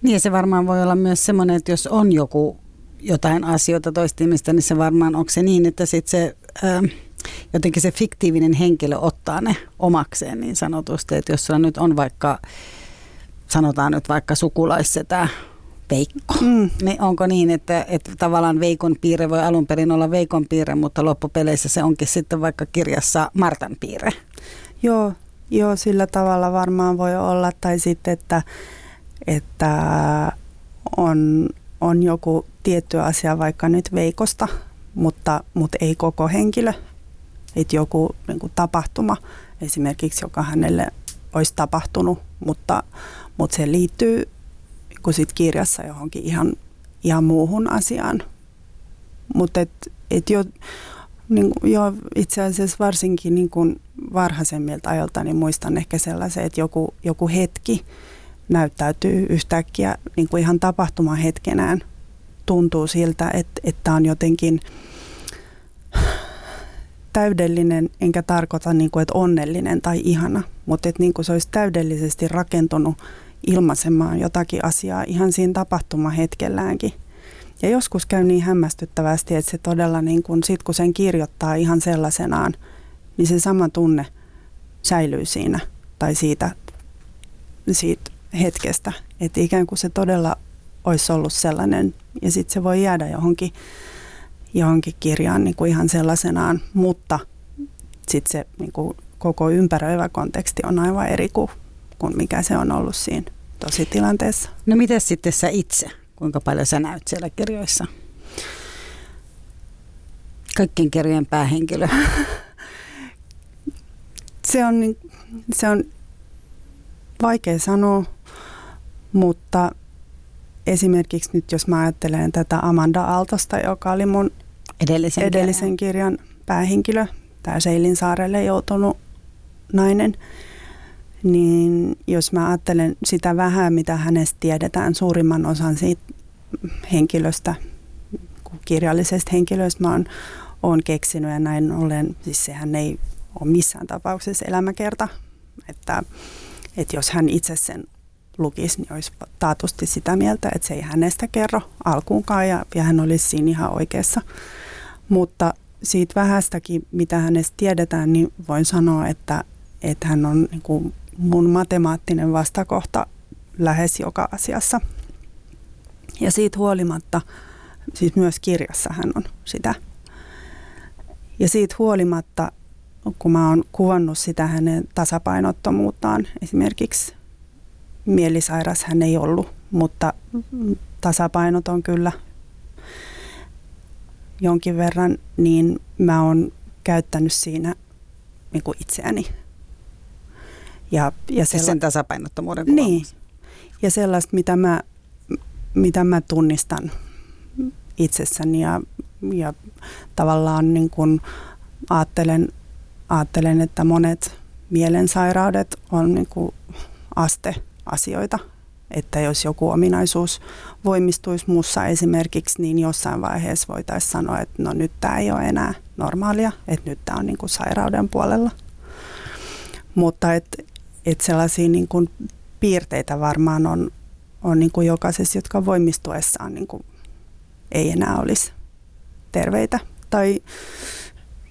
Niin ja se varmaan voi olla myös semmoinen, että jos on joku jotain asioita toista ihmistä, niin se varmaan, onko se niin, että sitten se ää, jotenkin se fiktiivinen henkilö ottaa ne omakseen niin sanotusti, että jos sulla nyt on vaikka, sanotaan nyt vaikka sukulaissetä Veikko, mm. niin onko niin, että, että tavallaan Veikon piirre voi alun perin olla Veikon piirre, mutta loppupeleissä se onkin sitten vaikka kirjassa Martan piirre? Joo, joo sillä tavalla varmaan voi olla, tai sitten, että, että on, on joku tietty asia vaikka nyt Veikosta, mutta, mutta ei koko henkilö. Että joku niin kuin tapahtuma esimerkiksi, joka hänelle olisi tapahtunut, mutta, mutta se liittyy kun sit kirjassa johonkin ihan, ihan muuhun asiaan. Mutta et, et jo, niin, jo itse asiassa varsinkin niin kuin varhaisemmilta ajoilta niin muistan ehkä sellaisen, että joku, joku hetki näyttäytyy yhtäkkiä niin kuin ihan tapahtuman hetkenään. Tuntuu siltä, että, että on jotenkin täydellinen, enkä tarkoita, niin kuin, että onnellinen tai ihana, mutta että niin kuin se olisi täydellisesti rakentunut ilmaisemaan jotakin asiaa ihan siinä tapahtumahetkelläänkin. Ja joskus käy niin hämmästyttävästi, että se todella, niin kun, sit kun sen kirjoittaa ihan sellaisenaan, niin se sama tunne säilyy siinä tai siitä, siitä hetkestä. Että ikään kuin se todella olisi ollut sellainen ja sitten se voi jäädä johonkin, johonkin kirjaan niin kuin ihan sellaisenaan, mutta sitten se niin kuin koko ympäröivä konteksti on aivan eri kuin kuin mikä se on ollut siinä tositilanteessa. No miten sitten sä itse? Kuinka paljon sä näyt siellä kirjoissa? Kaikkien kirjojen päähenkilö. [laughs] se, on, se on vaikea sanoa, mutta esimerkiksi nyt jos mä ajattelen tätä Amanda Aaltosta, joka oli mun edellisen, edellisen kirjan. kirjan päähenkilö, tämä Seilin saarelle joutunut nainen, niin jos mä ajattelen sitä vähän, mitä hänestä tiedetään, suurimman osan siitä henkilöstä, kirjallisesta henkilöstä mä oon, oon keksinyt ja näin ollen, siis sehän ei ole missään tapauksessa elämäkerta, että, että jos hän itse sen lukisi, niin olisi taatusti sitä mieltä, että se ei hänestä kerro alkuunkaan ja, ja hän olisi siinä ihan oikeassa. Mutta siitä vähästäkin, mitä hänestä tiedetään, niin voin sanoa, että, että hän on niin kuin mun matemaattinen vastakohta lähes joka asiassa. Ja siitä huolimatta, siis myös kirjassa hän on sitä. Ja siitä huolimatta, kun mä oon kuvannut sitä hänen tasapainottomuuttaan, esimerkiksi mielisairas hän ei ollut, mutta tasapainoton kyllä jonkin verran, niin mä oon käyttänyt siinä niin kuin itseäni. Ja, ja siis sen tasapainottomuuden Niin. Ja sellaista, mitä mä, mitä mä tunnistan itsessäni ja, ja tavallaan niin kuin ajattelen, ajattelen, että monet mielensairaudet on niin kuin asteasioita. Että jos joku ominaisuus voimistuisi muussa esimerkiksi, niin jossain vaiheessa voitaisiin sanoa, että no nyt tämä ei ole enää normaalia, että nyt tämä on niin kuin sairauden puolella. Mutta et, et sellaisia niin kuin piirteitä varmaan on, on niin kuin jokaisessa, jotka voimistuessaan niin kuin ei enää olisi terveitä. Tai,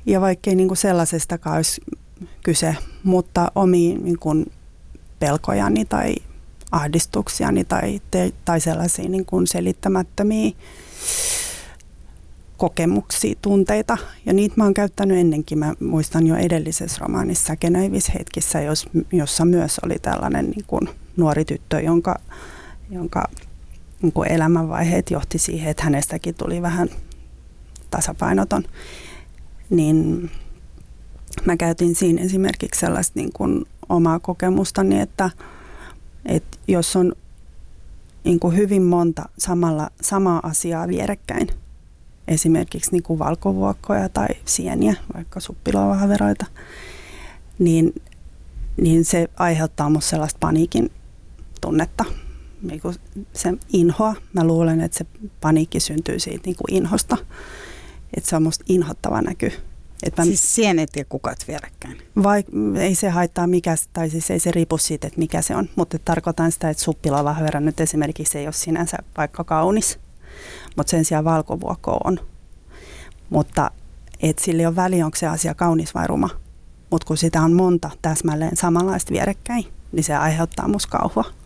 ja vaikkei niin kuin sellaisestakaan olisi kyse, mutta omiin niin kuin pelkojani tai ahdistuksiani tai, te, tai sellaisia niin kuin selittämättömiä kokemuksia, tunteita. Ja niitä mä oon käyttänyt ennenkin. Mä muistan jo edellisessä romaanissa Kenäivis hetkissä, jos, jossa myös oli tällainen niin kuin nuori tyttö, jonka, jonka niin kuin elämänvaiheet johti siihen, että hänestäkin tuli vähän tasapainoton. Niin mä käytin siinä esimerkiksi sellaista niin kuin omaa kokemustani, että, että jos on niin kuin hyvin monta samalla, samaa asiaa vierekkäin, esimerkiksi niin kuin valkovuokkoja tai sieniä, vaikka suppilovahveroita, niin, niin se aiheuttaa minusta sellaista paniikin tunnetta, niin kuin se inhoa. Mä luulen, että se paniikki syntyy siitä niin kuin inhosta, että se on minusta inhottava näky että mä, siis sienet ja kukat vierekkäin? Vai, ei se haittaa mikä, tai siis ei se riipu siitä, että mikä se on. Mutta tarkoitan sitä, että suppilava nyt esimerkiksi ei ole sinänsä vaikka kaunis, mutta sen sijaan valkovuokko on. Mutta et sillä ei ole väliä, onko se asia kaunis vai ruma. Mutta kun sitä on monta täsmälleen samanlaista vierekkäin, niin se aiheuttaa musta kauhua.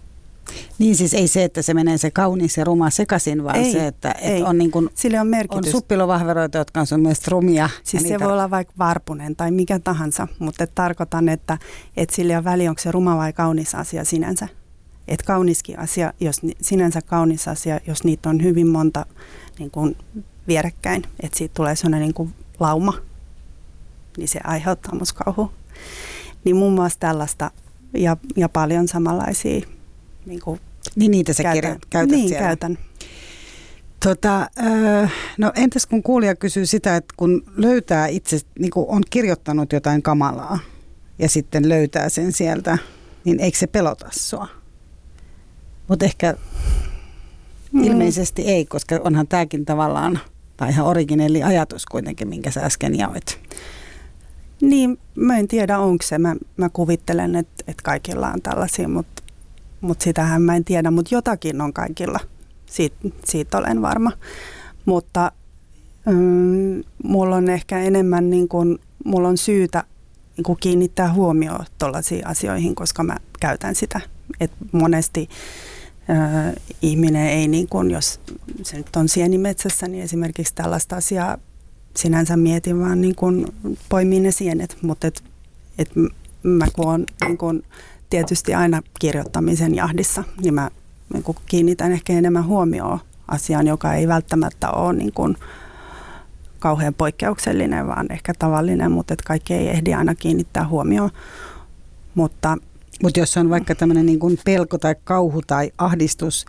Niin siis ei se, että se menee se kaunis ja ruma sekaisin, vaan ei, se, että, ei. että on, niin kuin, Sille on, merkitys. on suppilovahveroita, jotka on myös rumia. Siis se niitä... voi olla vaikka varpunen tai mikä tahansa, mutta et tarkoitan, että, että sille on väli, onko se ruma vai kaunis asia sinänsä. Että kauniskin asia, jos sinänsä kaunis asia, jos niitä on hyvin monta niin kuin vierekkäin, että siitä tulee sellainen niin kuin lauma, niin se aiheuttaa musta kauhua. Niin muun muassa tällaista ja, ja paljon samanlaisia niin, kuin niin niitä sä käytän. käytät niin, siellä. käytän. Tota, no entäs kun kuulija kysyy sitä, että kun löytää itse, niin kuin on kirjoittanut jotain kamalaa ja sitten löytää sen sieltä, niin eikö se pelota sua? Mutta ehkä mm. ilmeisesti ei, koska onhan tämäkin tavallaan, tai ihan originelli ajatus kuitenkin, minkä sä äsken jaoit. Niin, mä en tiedä onko se. Mä, mä kuvittelen, että, että kaikilla on tällaisia, mutta mutta sitähän mä en tiedä, mutta jotakin on kaikilla. Siitä, siitä olen varma. Mutta mm, mulla on ehkä enemmän, niin kun, mulla on syytä niin kun kiinnittää huomioon tuollaisiin asioihin, koska mä käytän sitä. Et monesti äh, ihminen ei, niin kun, jos se nyt on sienimetsässä, niin esimerkiksi tällaista asiaa sinänsä mietin, vaan niin kun poimii ne sienet. Mutta et, et mä kun on niin kun, tietysti aina kirjoittamisen jahdissa, niin mä niin kuin kiinnitän ehkä enemmän huomioon asiaan, joka ei välttämättä ole niin kuin kauhean poikkeuksellinen, vaan ehkä tavallinen, mutta että kaikki ei ehdi aina kiinnittää huomioon. Mutta Mut jos on vaikka tämmöinen niin pelko tai kauhu tai ahdistus,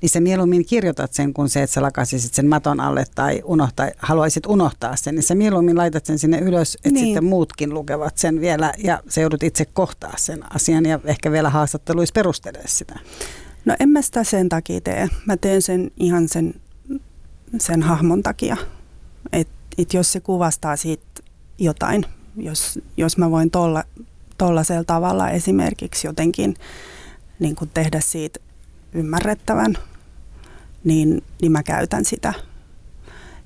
niin sä mieluummin kirjoitat sen kuin se, että sä lakasisit sen maton alle tai unohtaa, haluaisit unohtaa sen, niin sä mieluummin laitat sen sinne ylös, että niin. sitten muutkin lukevat sen vielä ja se joudut itse kohtaa sen asian ja ehkä vielä haastatteluissa perustelee sitä. No en mä sitä sen takia tee. Mä teen sen ihan sen, sen hahmon takia. Että et jos se kuvastaa siitä jotain, jos, jos mä voin tolla, tollaisella tavalla esimerkiksi jotenkin niin kuin tehdä siitä ymmärrettävän, niin, niin mä käytän sitä.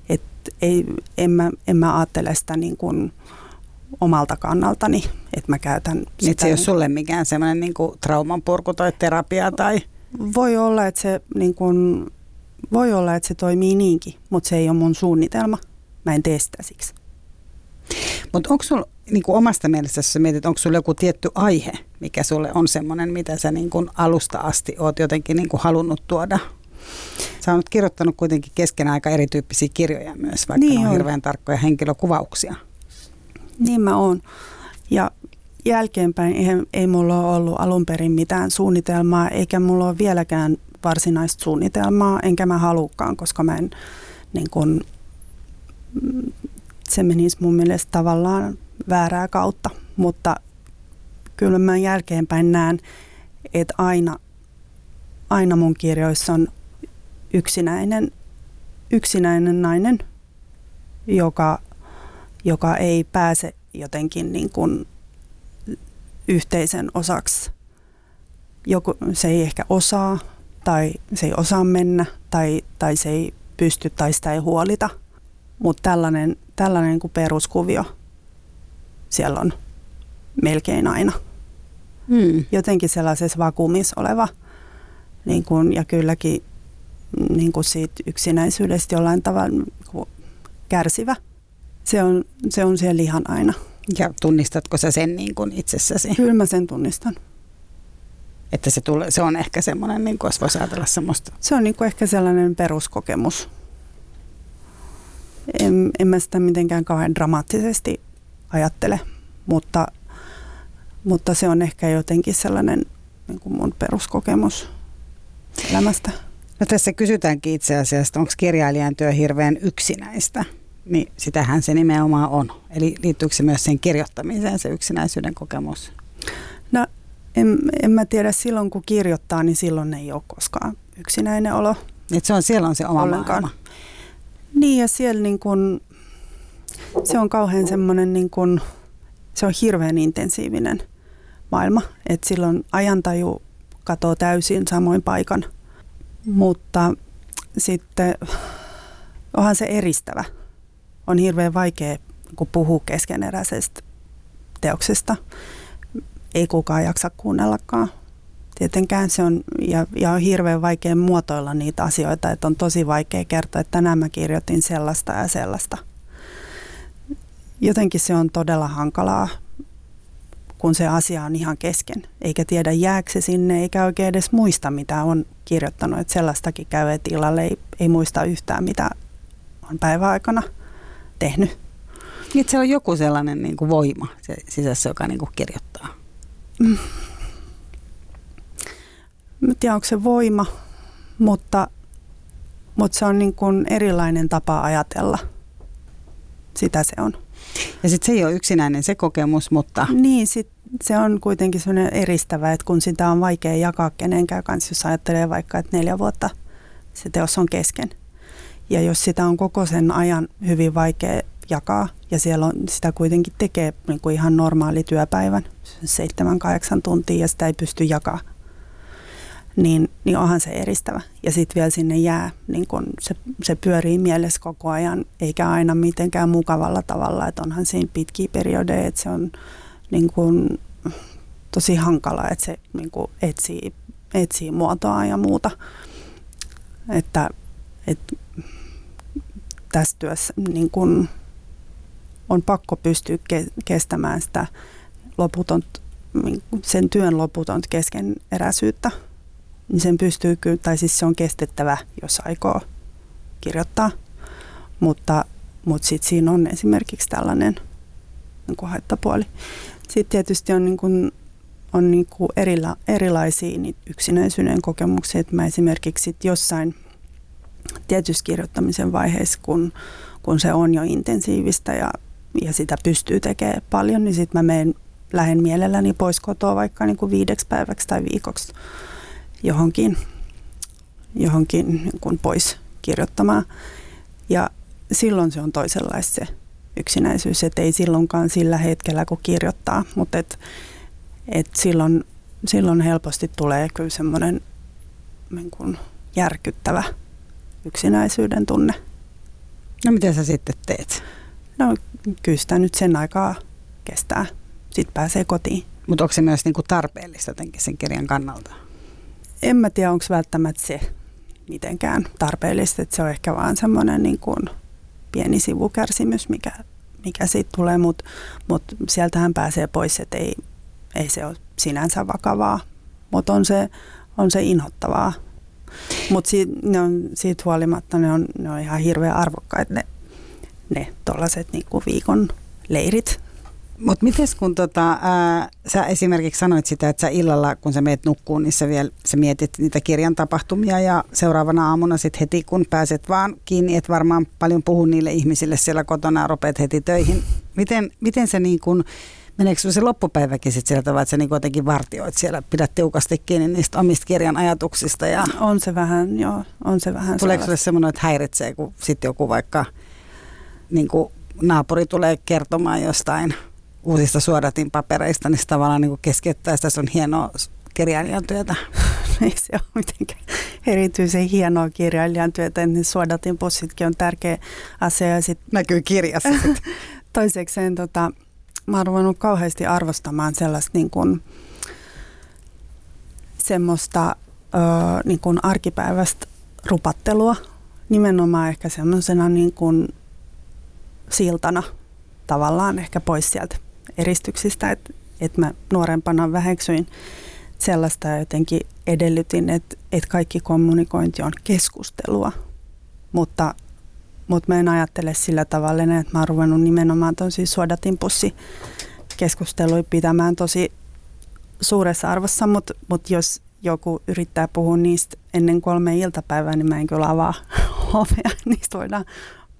Et ei, en, mä, en mä ajattele sitä niin kuin omalta kannaltani, että mä käytän sitä. Niin se ei ole sulle mikään semmoinen niin trauman purku tai terapia tai? Voi olla, että se, niin kuin, voi olla, että se toimii niinkin, mutta se ei ole mun suunnitelma. Mä en tee sitä siksi. Mutta onko sulla niin kuin omasta mielestä, jos mietit, onko sulla joku tietty aihe, mikä sulle on semmoinen, mitä sä niin kuin alusta asti oot jotenkin niin kuin halunnut tuoda? Sä oot kirjoittanut kuitenkin kesken aika erityyppisiä kirjoja myös, vaikka niin ne on, on hirveän tarkkoja henkilökuvauksia. Niin mä oon. Ja jälkeenpäin ei, ei mulla ole ollut alun perin mitään suunnitelmaa, eikä mulla ole vieläkään varsinaista suunnitelmaa, enkä mä halukkaan, koska mä en niin kun, se menisi mun mielestä tavallaan väärää kautta, mutta kyllä mä jälkeenpäin näen, että aina, aina mun kirjoissa on yksinäinen, yksinäinen nainen, joka, joka ei pääse jotenkin niin kuin yhteisen osaksi. Joku, se ei ehkä osaa tai se ei osaa mennä tai, tai se ei pysty tai sitä ei huolita. Mutta tällainen, tällainen kuin peruskuvio siellä on melkein aina. Hmm. Jotenkin sellaisessa vakuumissa oleva niin kun, ja kylläkin niin kun siitä yksinäisyydestä jollain tavalla niin kärsivä. Se on, se on siellä lihan aina. Ja tunnistatko sä sen niin kuin itsessäsi? Kyllä mä sen tunnistan. Että se, tulee, se on ehkä semmoinen, niin kuin jos voisi ajatella semmoista. Se on niin kuin ehkä sellainen peruskokemus. En, en mä sitä mitenkään kauhean dramaattisesti ajattele, mutta, mutta se on ehkä jotenkin sellainen niin kuin mun peruskokemus elämästä. No tässä kysytäänkin itse asiassa, onko kirjailijan työ hirveän yksinäistä? Niin sitähän se nimenomaan on. Eli liittyykö se myös sen kirjoittamiseen, se yksinäisyyden kokemus? No en, en mä tiedä, silloin kun kirjoittaa, niin silloin ei ole koskaan yksinäinen olo. Et se on, siellä on se oma ollenkaan. maailma. Niin ja siellä niin kun, se on kauhean semmoinen, niin kun, se on hirveän intensiivinen maailma. Että silloin ajantaju katoo täysin samoin paikan. Mutta sitten onhan se eristävä on hirveän vaikea kun puhua keskeneräisestä teoksesta. Ei kukaan jaksa kuunnellakaan. Tietenkään se on, ja, ja on hirveän vaikea muotoilla niitä asioita, että on tosi vaikea kertoa, että tänään mä kirjoitin sellaista ja sellaista. Jotenkin se on todella hankalaa, kun se asia on ihan kesken, eikä tiedä jääkö se sinne, eikä oikein edes muista, mitä on kirjoittanut. Että sellaistakin käy, että illalle ei, ei muista yhtään, mitä on päiväaikana – tehnyt. Niin, se on joku sellainen niin kuin voima se sisässä, joka niin kuin kirjoittaa. Mm. Mä tiedän, onko se voima, mutta, mutta se on niin kuin erilainen tapa ajatella. Sitä se on. Ja sitten se ei ole yksinäinen se kokemus, mutta... Niin, sit se on kuitenkin sellainen eristävä, että kun sitä on vaikea jakaa kenenkään kanssa, jos ajattelee vaikka, että neljä vuotta se teos on kesken – ja jos sitä on koko sen ajan hyvin vaikea jakaa, ja siellä on, sitä kuitenkin tekee niin kuin ihan normaali työpäivän, 7-8 tuntia, ja sitä ei pysty jakaa, niin, niin onhan se eristävä. Ja sitten vielä sinne jää, niin kun se, se pyörii mielessä koko ajan, eikä aina mitenkään mukavalla tavalla, että onhan siinä pitkiä periodeja, että se on niin kun, tosi hankala, että se niin kun etsii, etsii muotoa ja muuta. Että, että tässä työssä niin kun on pakko pystyä ke- kestämään sitä loputont, niin sen työn loputonta keskeneräisyyttä. Niin sen pystyy kyllä, tai siis se on kestettävä, jos aikoo kirjoittaa. Mutta, mutta sitten siinä on esimerkiksi tällainen niin kuin haittapuoli. Sitten tietysti on, niin kuin, on niin kuin erila, erilaisia yksinäisyyden kokemuksia. Että mä esimerkiksi sit jossain tietyssä kirjoittamisen vaiheessa, kun, kun se on jo intensiivistä ja, ja sitä pystyy tekemään paljon, niin sitten mä menen, lähden mielelläni pois kotoa vaikka niin kuin viideksi päiväksi tai viikoksi johonkin, johonkin niin kuin pois kirjoittamaan. Ja silloin se on toisenlaista se yksinäisyys, että ei silloinkaan sillä hetkellä, kun kirjoittaa, mutta et, et silloin, silloin helposti tulee kyllä semmoinen niin kuin järkyttävä yksinäisyyden tunne. No miten sä sitten teet? No kyllä sitä nyt sen aikaa kestää. Sitten pääsee kotiin. Mutta onko se myös niinku tarpeellista jotenkin sen kirjan kannalta? En mä tiedä, onko välttämättä se mitenkään tarpeellista. Että se on ehkä vaan semmoinen niin kuin pieni sivukärsimys, mikä, mikä siitä tulee. Mutta mut sieltähän pääsee pois, että ei, ei se ole sinänsä vakavaa. Mutta on se, on se inhottavaa mutta siitä, siitä huolimatta ne on, ne on ihan hirveän arvokkaita ne, ne tuollaiset niinku viikon leirit Mutta miten kun tota, ää, sä esimerkiksi sanoit sitä, että sä illalla, kun sä meet nukkuun, niin sä, vielä, sä mietit niitä kirjan tapahtumia ja seuraavana aamuna sitten heti, kun pääset vaan kiinni, et varmaan paljon puhu niille ihmisille siellä kotona ja rupeat heti töihin. Miten, miten se niin kun, meneekö se loppupäiväkin sitten sieltä tavalla, että sä niin jotenkin vartioit siellä, pidät tiukasti kiinni niistä omista kirjan ajatuksista? Ja On se vähän, joo, on se vähän tuleeko sulle semmoinen, että häiritsee, kun sitten joku vaikka niin kuin naapuri tulee kertomaan jostain uusista suodatin papereista, niin se tavallaan niin keskeyttää sitä sun hienoa kirjailijan työtä. [laughs] ei se ole mitenkään erityisen hienoa kirjailijan työtä, että ne suodatin pussitkin on tärkeä asia. Ja sit Näkyy kirjassa [laughs] toisekseen tota, mä oon ruvennut kauheasti arvostamaan sellaista niin kuin, semmoista ö, niin kuin arkipäiväistä rupattelua, nimenomaan ehkä semmoisena niin kuin siltana tavallaan ehkä pois sieltä eristyksistä, että et mä nuorempana väheksyin sellaista ja jotenkin edellytin, että et kaikki kommunikointi on keskustelua, mutta, mutta mä en ajattele sillä tavalla, että mä oon ruvennut nimenomaan tosi suodatinpussi keskustelui pitämään tosi suuressa arvossa, mutta mut jos joku yrittää puhua niistä ennen kolme iltapäivää, niin mä en kyllä avaa [laughs] ovea. Niistä voidaan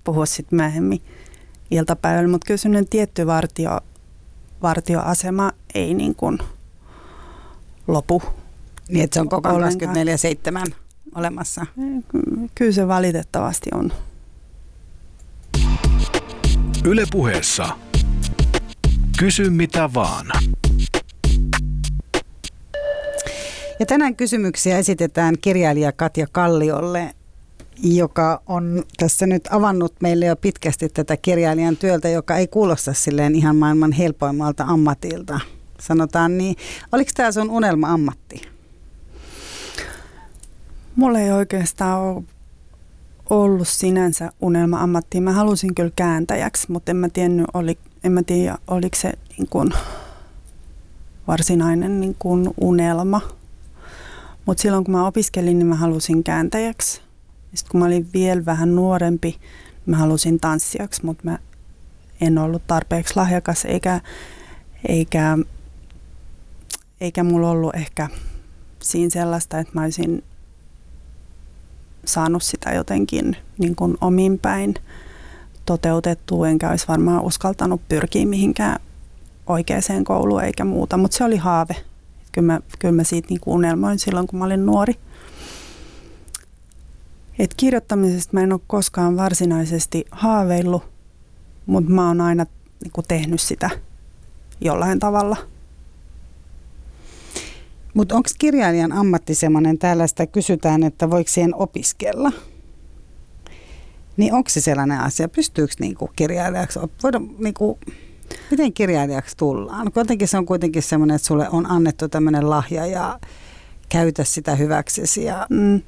puhua sitten myöhemmin iltapäivällä, mutta kyllä tietty vartio, vartioasema ei niin kuin lopu. Niin, että se on koko ajan Ollenkaan. 24-7 olemassa. Kyllä se valitettavasti on. Yle puheessa. Kysy mitä vaan. Ja tänään kysymyksiä esitetään kirjailija Katja Kalliolle, joka on tässä nyt avannut meille jo pitkästi tätä kirjailijan työltä, joka ei kuulosta silleen ihan maailman helpoimmalta ammatilta. Sanotaan niin. Oliko tämä sun unelma-ammatti? Mulla ei oikeastaan ole ollut sinänsä unelma-ammattia. Mä halusin kyllä kääntäjäksi, mutta en mä, tiennyt, oli, en mä tiedä, oliko se niin kuin varsinainen niin kuin unelma. Mutta silloin kun mä opiskelin, niin mä halusin kääntäjäksi. Sitten kun mä olin vielä vähän nuorempi, mä halusin tanssijaksi, mutta mä en ollut tarpeeksi lahjakas eikä, eikä, eikä mulla ollut ehkä siinä sellaista, että mä olisin saanut sitä jotenkin niin kuin omin päin toteutettua, enkä olisi varmaan uskaltanut pyrkiä mihinkään oikeaan kouluun eikä muuta, mutta se oli haave. Kyllä mä, kyllä mä siitä niin kuin unelmoin silloin, kun mä olin nuori. Et kirjoittamisesta mä en ole koskaan varsinaisesti haaveillut, mutta mä oon aina niin kuin tehnyt sitä jollain tavalla. Mutta onko kirjailijan ammatti semmoinen, täällä sitä kysytään, että voiko siihen opiskella? Niin onko se sellainen asia, pystyykö niinku kirjailijaksi, voida, niinku, miten kirjailijaksi tullaan? Kun Jotenkin se on kuitenkin semmoinen, että sulle on annettu tämmöinen lahja ja käytä sitä hyväksesi. Ja, Mm.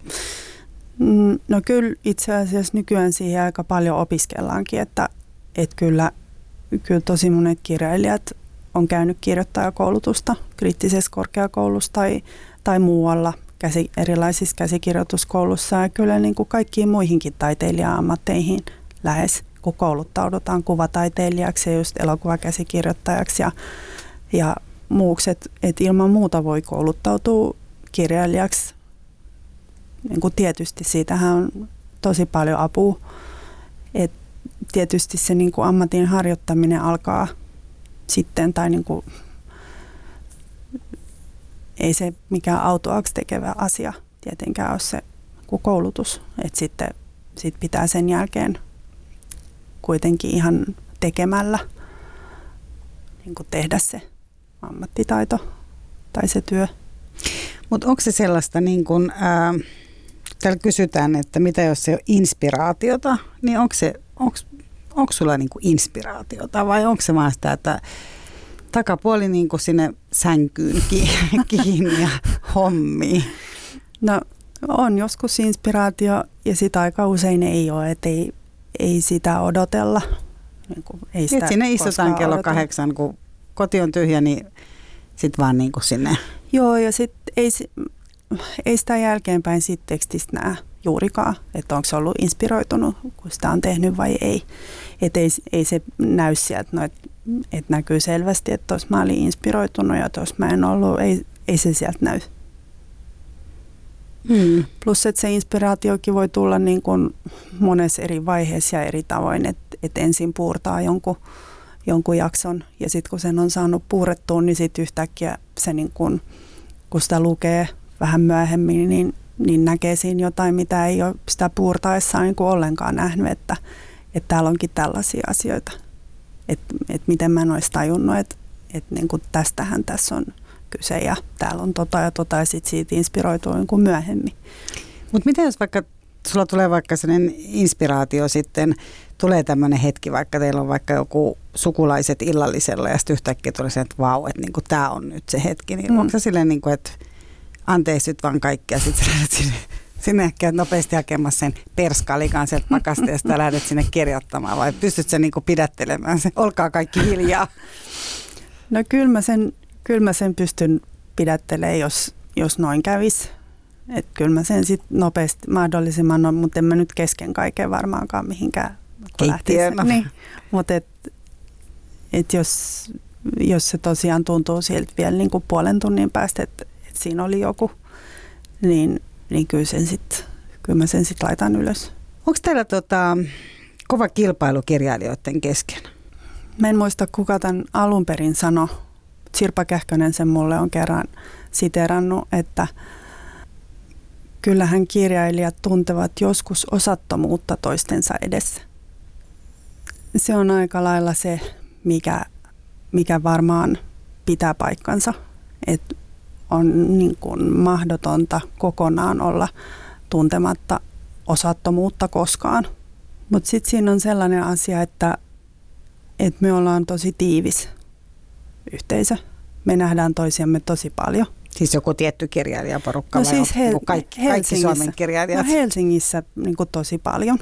Mm, No kyllä itse asiassa nykyään siihen aika paljon opiskellaankin, että, että kyllä, kyllä tosi monet kirjailijat on käynyt kirjoittajakoulutusta kriittisessä korkeakoulussa tai, tai muualla käsi, erilaisissa käsikirjoituskoulussa ja kyllä niin kuin kaikkiin muihinkin taiteilija-ammatteihin lähes, kun kouluttaudutaan kuvataiteilijaksi ja just elokuvakäsikirjoittajaksi ja, ja muuksi, että et ilman muuta voi kouluttautua kirjailijaksi. Niin kuin tietysti siitähän on tosi paljon apua. Et tietysti se niin kuin ammatin harjoittaminen alkaa sitten, tai niin kuin, ei se mikään autoaksi tekevä asia tietenkään ole se kuin koulutus. Että sitten sit pitää sen jälkeen kuitenkin ihan tekemällä niin kuin tehdä se ammattitaito tai se työ. Mutta onko se sellaista, niin kun, ää, täällä kysytään, että mitä jos se on inspiraatiota, niin onko se, onko, onko sulla niin kuin inspiraatiota vai onko se vaan sitä, että takapuoli niin kuin sinne sänkyyn ki- [laughs] kiinni ja hommiin? No on joskus inspiraatio ja sitä aika usein ei ole, että ei, ei sitä odotella. Niin kuin, ei sitä Et sinne istutaan kello odotella. kahdeksan, kun koti on tyhjä, niin sitten vaan niin kuin sinne. Joo, ja sitten ei, ei sitä jälkeenpäin sit tekstistä näe. juurikaan, että onko se ollut inspiroitunut, kun sitä on tehnyt vai ei. Että ei, ei se näy sieltä, no, että et näkyy selvästi, että jos mä olin inspiroitunut ja jos mä en ollut, ei, ei se sieltä näy. Hmm. Plus, että se inspiraatiokin voi tulla niin kuin monessa eri vaiheessa ja eri tavoin, että, että ensin puurtaa jonkun, jonkun jakson ja sitten kun sen on saanut puurettua, niin sitten yhtäkkiä se niin kuin, kun sitä lukee vähän myöhemmin, niin, niin näkee siinä jotain, mitä ei ole sitä puurtaessaan niin kuin ollenkaan nähnyt, että, että täällä onkin tällaisia asioita. Että, että miten mä en olisi tajunnut, että, että niin kuin tästähän tässä on – kyse ja täällä on tota ja tota ja sit siitä inspiroituu niin myöhemmin. Mutta miten jos vaikka sulla tulee vaikka sellainen inspiraatio sitten, tulee tämmöinen hetki, vaikka teillä on vaikka joku sukulaiset illallisella ja sitten yhtäkkiä tulee se, että vau, että niinku, tämä on nyt se hetki, niin mm. onko se silleen, niinku, että anteeksi nyt vaan kaikkea, sitten lähdet sinne, sinne ehkä nopeasti hakemassa sen perskalikan sieltä pakasteesta ja lähdet sinne kirjoittamaan vai pystyt sä niinku pidättelemään se, olkaa kaikki hiljaa? No kyllä mä sen kyllä mä sen pystyn pidättelemään, jos, jos noin kävisi. Että kyllä mä sen sitten nopeasti mahdollisimman, no, mutta en mä nyt kesken kaiken varmaankaan mihinkään. Keittiönä. Niin, mutta et, et jos, jos se tosiaan tuntuu siltä vielä niin kuin puolen tunnin päästä, että et siinä oli joku, niin, niin kyllä, sen sit, kyllä mä sen sitten laitan ylös. Onko teillä tota, kova kilpailu kirjailijoiden kesken? Mä en muista, kuka tämän alun perin sanoi, Sirpa Kähkönen sen mulle on kerran siterannut, että kyllähän kirjailijat tuntevat joskus osattomuutta toistensa edessä. Se on aika lailla se, mikä, mikä varmaan pitää paikkansa, että on niin kuin mahdotonta kokonaan olla tuntematta osattomuutta koskaan. Mutta sitten siinä on sellainen asia, että, että me ollaan tosi tiivis yhteisö. Me nähdään toisiamme tosi paljon. Siis joku tietty kirjailijaporukka no vai siis Hel- niin kaikki, kaikki Suomen kirjailijat? No Helsingissä niin kuin tosi paljon.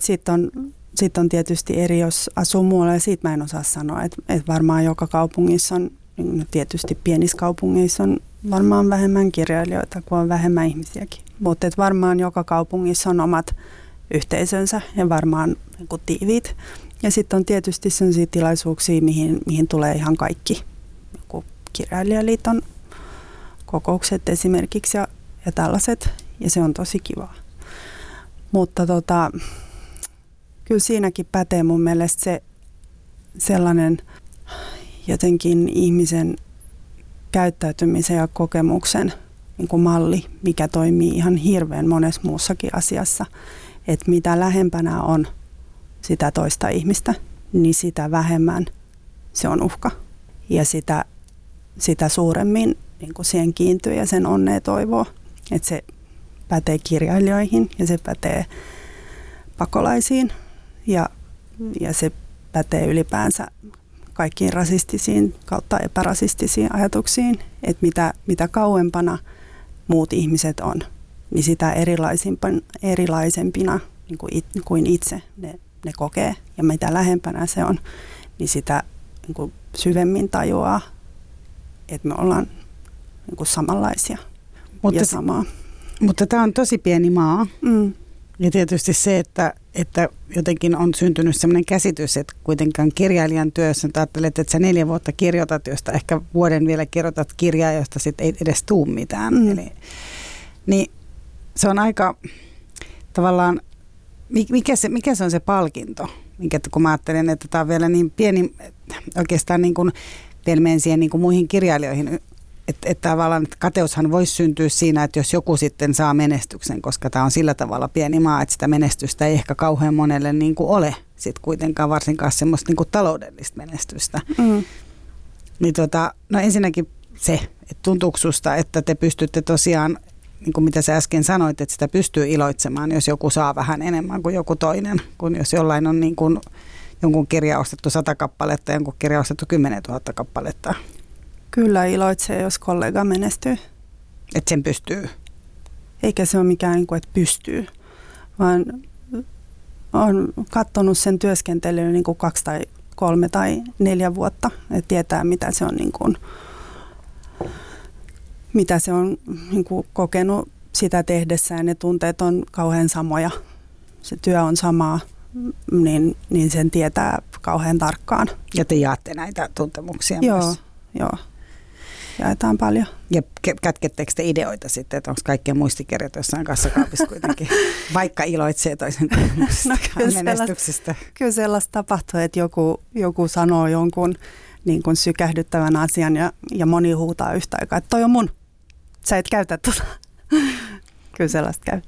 Sitten on, sit on tietysti eri, jos asuu muualla ja siitä mä en osaa sanoa. Että et varmaan joka kaupungissa on, tietysti pienissä kaupungeissa on varmaan vähemmän kirjailijoita kuin on vähemmän ihmisiäkin. Mutta varmaan joka kaupungissa on omat yhteisönsä ja varmaan niin kuin tiiviit. Ja sitten on tietysti sellaisia tilaisuuksia, mihin, mihin tulee ihan kaikki. Joku kirjailijaliiton kokoukset esimerkiksi ja, ja tällaiset. Ja se on tosi kivaa. Mutta tota, kyllä siinäkin pätee mun mielestä se sellainen jotenkin ihmisen käyttäytymisen ja kokemuksen niin kuin malli, mikä toimii ihan hirveän monessa muussakin asiassa. Että mitä lähempänä on – sitä toista ihmistä, niin sitä vähemmän se on uhka. Ja sitä, sitä suuremmin niin kuin siihen kiintyy ja sen onnea toivoo. Että se pätee kirjailijoihin ja se pätee pakolaisiin ja, ja se pätee ylipäänsä kaikkiin rasistisiin kautta epärasistisiin ajatuksiin, että mitä, mitä kauempana muut ihmiset on, niin sitä erilaisempina, niin kuin, it, kuin itse ne ne kokee ja mitä lähempänä se on, niin sitä niin kuin syvemmin tajuaa, että me ollaan niin kuin samanlaisia mutta, ja samaa. Mutta tämä on tosi pieni maa. Mm. Ja tietysti se, että, että jotenkin on syntynyt sellainen käsitys, että kuitenkaan kirjailijan työssä ajattelet, että sä neljä vuotta kirjoitat, josta ehkä vuoden vielä kirjoitat kirjaa, josta sitten ei edes tuu mitään. Mm. Eli, niin se on aika tavallaan mikä se, mikä se on se palkinto? Minkä, kun mä ajattelen, että tämä on vielä niin pieni, oikeastaan niin kuin vielä siihen niin kuin muihin kirjailijoihin, että, että tavallaan että kateushan voisi syntyä siinä, että jos joku sitten saa menestyksen, koska tämä on sillä tavalla pieni maa, että sitä menestystä ei ehkä kauhean monelle niin kuin ole sitten kuitenkaan varsinkaan semmoista niin kuin taloudellista menestystä. Mm. Niin tota, no ensinnäkin se, että tuntuuko susta, että te pystytte tosiaan niin kuin mitä sä äsken sanoit, että sitä pystyy iloitsemaan, jos joku saa vähän enemmän kuin joku toinen, kun jos jollain on niin kuin jonkun kirja ostettu sata kappaletta ja jonkun kirja ostettu 10 000 kappaletta. Kyllä iloitsee, jos kollega menestyy. Että sen pystyy? Eikä se ole mikään, niin kuin, että pystyy, vaan on katsonut sen työskentelyyn niin kuin kaksi tai kolme tai neljä vuotta, että tietää mitä se on niin kuin, mitä se on niin kuin kokenut sitä tehdessään ne tunteet on kauhean samoja. Se työ on samaa, niin, niin sen tietää kauhean tarkkaan. Ja te jaatte näitä tuntemuksia joo, myös. Joo, jaetaan paljon. Ja kätkettekö te ideoita sitten, että onko kaikkea muistikirjat jossain kassakaapissa kuitenkin, [laughs] vaikka iloitsee toisen [laughs] no, kyllä menestyksestä? Sellaista, kyllä sellaista tapahtuu, että joku, joku sanoo jonkun niin kuin sykähdyttävän asian ja, ja moni huutaa yhtä aikaa, että toi on mun, sä et käytä tuota. [laughs] kyllä sellaista käy.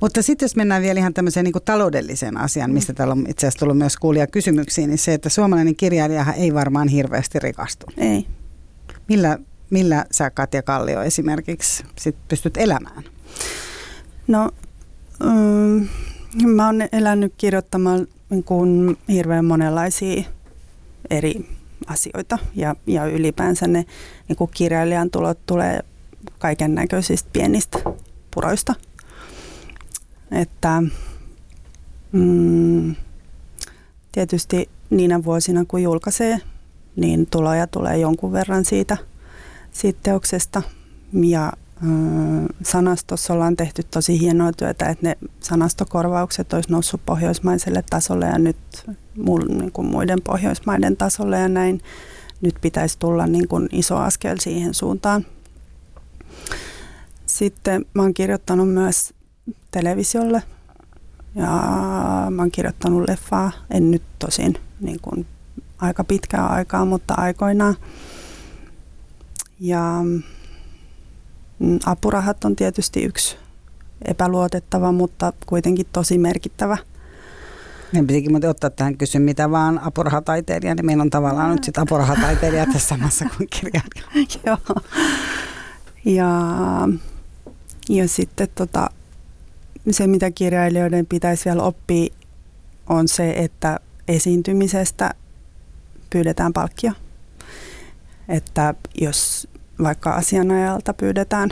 Mutta sitten jos mennään vielä ihan tämmöiseen niin taloudelliseen asiaan, mistä täällä on itse asiassa tullut myös kuulia kysymyksiä, niin se, että suomalainen kirjailija ei varmaan hirveästi rikastu. Ei. Millä, millä sä Katja Kallio esimerkiksi sit pystyt elämään? No, mm, mä oon elänyt kirjoittamaan niin kuin hirveän monenlaisia eri asioita ja, ja ylipäänsä ne niin kuin kirjailijan tulot tulee kaiken näköisistä pienistä puroista. Että mm, tietysti niinä vuosina kun julkaisee, niin tuloja tulee jonkun verran siitä, siitä teoksesta. Ja sanastossa ollaan tehty tosi hienoa työtä, että ne sanastokorvaukset olisi noussut pohjoismaiselle tasolle ja nyt niin kuin muiden pohjoismaiden tasolle ja näin. Nyt pitäisi tulla niin kuin iso askel siihen suuntaan. Sitten mä oon kirjoittanut myös televisiolle ja mä oon kirjoittanut leffaa, en nyt tosin niin kuin aika pitkää aikaa, mutta aikoinaan. Ja mm, apurahat on tietysti yksi epäluotettava, mutta kuitenkin tosi merkittävä. Meidän pitikin muuten ottaa tähän kysyn, mitä vaan apurahataiteilija, niin meillä on tavallaan nyt sitten apurahataiteilija tässä samassa kuin kirjailija. [laughs] Joo. Ja, ja sitten tota, se, mitä kirjailijoiden pitäisi vielä oppia, on se, että esiintymisestä pyydetään palkkia. Että jos vaikka asianajalta pyydetään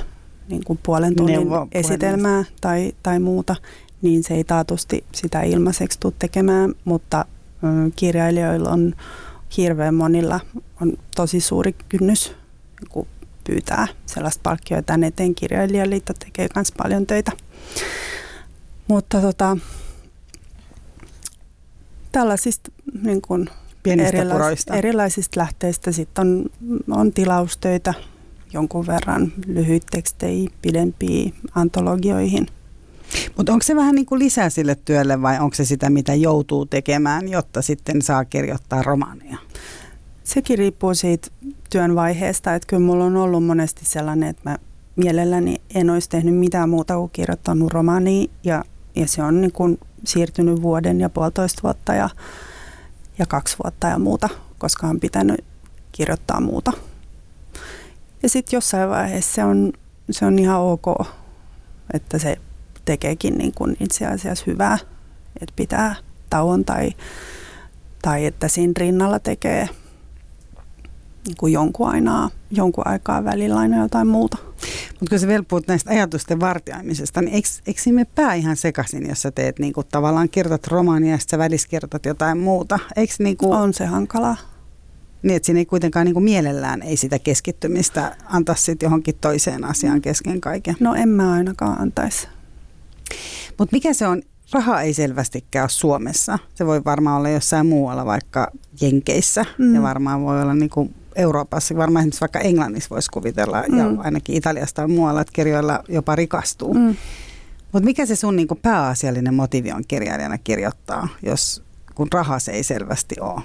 niin kuin puolen tunnin Neuvo, esitelmää tai, tai muuta, niin se ei taatusti sitä ilmaiseksi tule tekemään, mutta ö, kirjailijoilla on hirveän monilla on tosi suuri kynnys kun pyytää sellaista palkkioa. Tämän eteen kirjailijaliitto tekee myös paljon töitä. Mutta tota, tällaisista niin kuin erilais, erilaisista lähteistä sitten on, on tilaustöitä jonkun verran lyhyt tekstejä, pidempiä antologioihin. Mutta onko se vähän niin kuin lisää sille työlle vai onko se sitä, mitä joutuu tekemään, jotta sitten saa kirjoittaa romaania? Sekin riippuu siitä työn vaiheesta, että kyllä mulla on ollut monesti sellainen, että mä mielelläni en olisi tehnyt mitään muuta kuin kirjoittanut romaania ja, ja se on niin kuin siirtynyt vuoden ja puolitoista vuotta ja, ja kaksi vuotta ja muuta, koska on pitänyt kirjoittaa muuta. Ja sitten jossain vaiheessa se on, se on ihan ok, että se tekeekin niin kuin itse asiassa hyvää, että pitää tauon tai, tai että siinä rinnalla tekee niin kuin jonkun, ainaa, jonkun aikaa välillä aina jotain muuta. Mutta kun sä vielä puhut näistä ajatusten vartiaimisesta, niin eikö, eikö siinä pää ihan sekaisin, jos sä teet niin kuin, tavallaan kirjoitat romaania ja sitten sä väliskirjoitat jotain muuta? Eikö, niin kuin, on se hankalaa. Niin, että siinä ei kuitenkaan niin kuin mielellään ei sitä keskittymistä anta sitten johonkin toiseen asiaan kesken kaiken. No en mä ainakaan antaisi. Mutta mikä se on? Raha ei selvästikään ole Suomessa. Se voi varmaan olla jossain muualla, vaikka Jenkeissä. Mm. Ja varmaan voi olla niin kuin Euroopassa, varmaan esimerkiksi vaikka Englannissa voisi kuvitella, mm. ja ainakin Italiasta tai muualla, että kirjoilla jopa rikastuu. Mm. Mutta mikä se sun niin kuin pääasiallinen motiivi on kirjailijana kirjoittaa, jos kun raha se ei selvästi ole?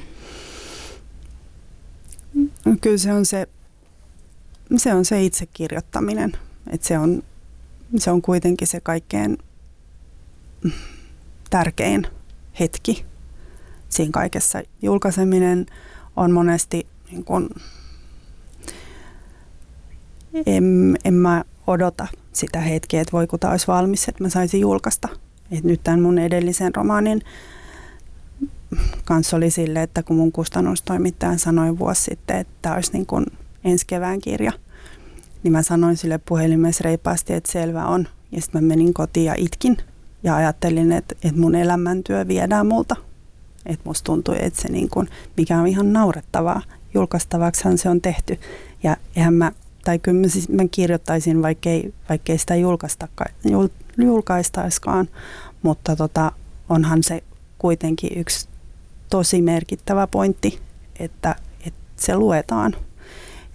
Kyllä se on se, se, on se itse kirjoittaminen. Et se, on, se on kuitenkin se kaikkein tärkein hetki siinä kaikessa. Julkaiseminen on monesti niin kun, en, en mä odota sitä hetkeä, että voi kun tämä olisi valmis, että mä saisin julkaista. Et nyt tämän mun edellisen romaanin kanssa oli sille, että kun mun kustannustoimittaja sanoi vuosi sitten, että tämä olisi niin kuin ensi kevään kirja, niin mä sanoin sille puhelimessa reippaasti, että selvä on. Ja sitten mä menin kotiin ja itkin ja ajattelin, että, että mun elämäntyö viedään multa. Että musta tuntui, että se niin kuin, mikä on ihan naurettavaa, julkaistavaksihan se on tehty. Ja eihän mä tai kyllä mä, siis, mä kirjoittaisin, vaikkei, vaikkei sitä jul, julkaistaiskaan, mutta tota, onhan se kuitenkin yksi tosi merkittävä pointti, että, että se luetaan.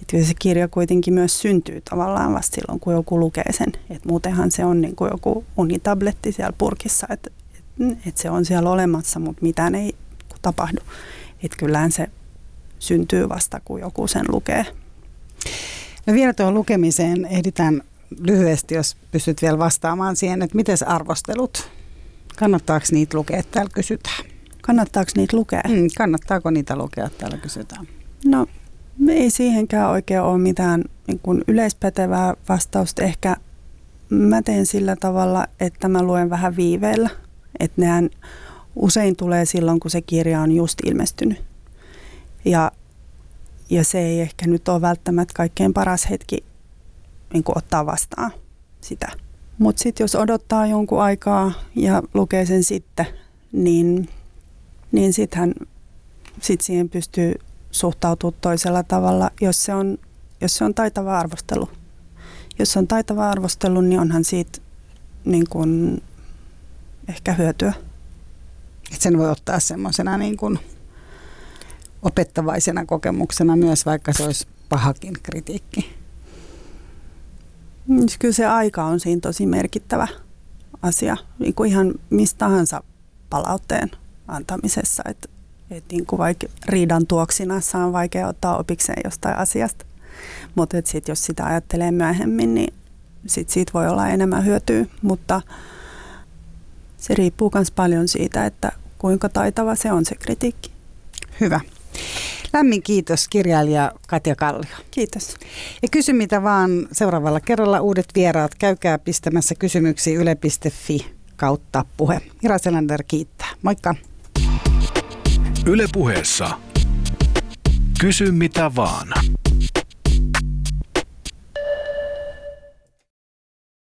Että se kirja kuitenkin myös syntyy tavallaan vasta silloin, kun joku lukee sen. Et muutenhan se on niin kuin joku unitabletti siellä purkissa, että et, et se on siellä olemassa, mutta mitään ei tapahdu. Että kyllähän se syntyy vasta, kun joku sen lukee. No vielä tuohon lukemiseen ehditään lyhyesti, jos pystyt vielä vastaamaan siihen, että miten arvostelut, kannattaako niitä lukea, täällä kysytään. Kannattaako niitä lukea? Mm, kannattaako niitä lukea, täällä kysytään. No ei siihenkään oikein ole mitään niin kuin yleispätevää vastausta. Ehkä mä teen sillä tavalla, että mä luen vähän viiveellä. Että nehän usein tulee silloin, kun se kirja on just ilmestynyt. Ja, ja se ei ehkä nyt ole välttämättä kaikkein paras hetki niin kuin ottaa vastaan sitä. Mutta sitten jos odottaa jonkun aikaa ja lukee sen sitten, niin, niin sittenhän sit siihen pystyy suhtautumaan toisella tavalla, jos se on, jos se on taitava arvostelu. Jos se on taitava arvostelu, niin onhan siitä niin kuin, ehkä hyötyä. Et sen voi ottaa semmoisena niin opettavaisena kokemuksena myös, vaikka se olisi pahakin kritiikki. Mm, kyllä se aika on siinä tosi merkittävä asia, niin kuin ihan mistä tahansa palautteen antamisessa. Että et niin kuin vaikka riidan tuoksinassa on vaikea ottaa opikseen jostain asiasta. Mutta sitten jos sitä ajattelee myöhemmin, niin sit siitä voi olla enemmän hyötyä. Mutta se riippuu myös paljon siitä, että kuinka taitava se on se kritiikki. Hyvä. Lämmin kiitos kirjailija Katja Kallio. Kiitos. Ja kysy mitä vaan seuraavalla kerralla uudet vieraat. Käykää pistämässä kysymyksiä yle.fi kautta puhe. Ira Selander kiittää. Moikka. Yle puheessa. Kysy mitä vaan.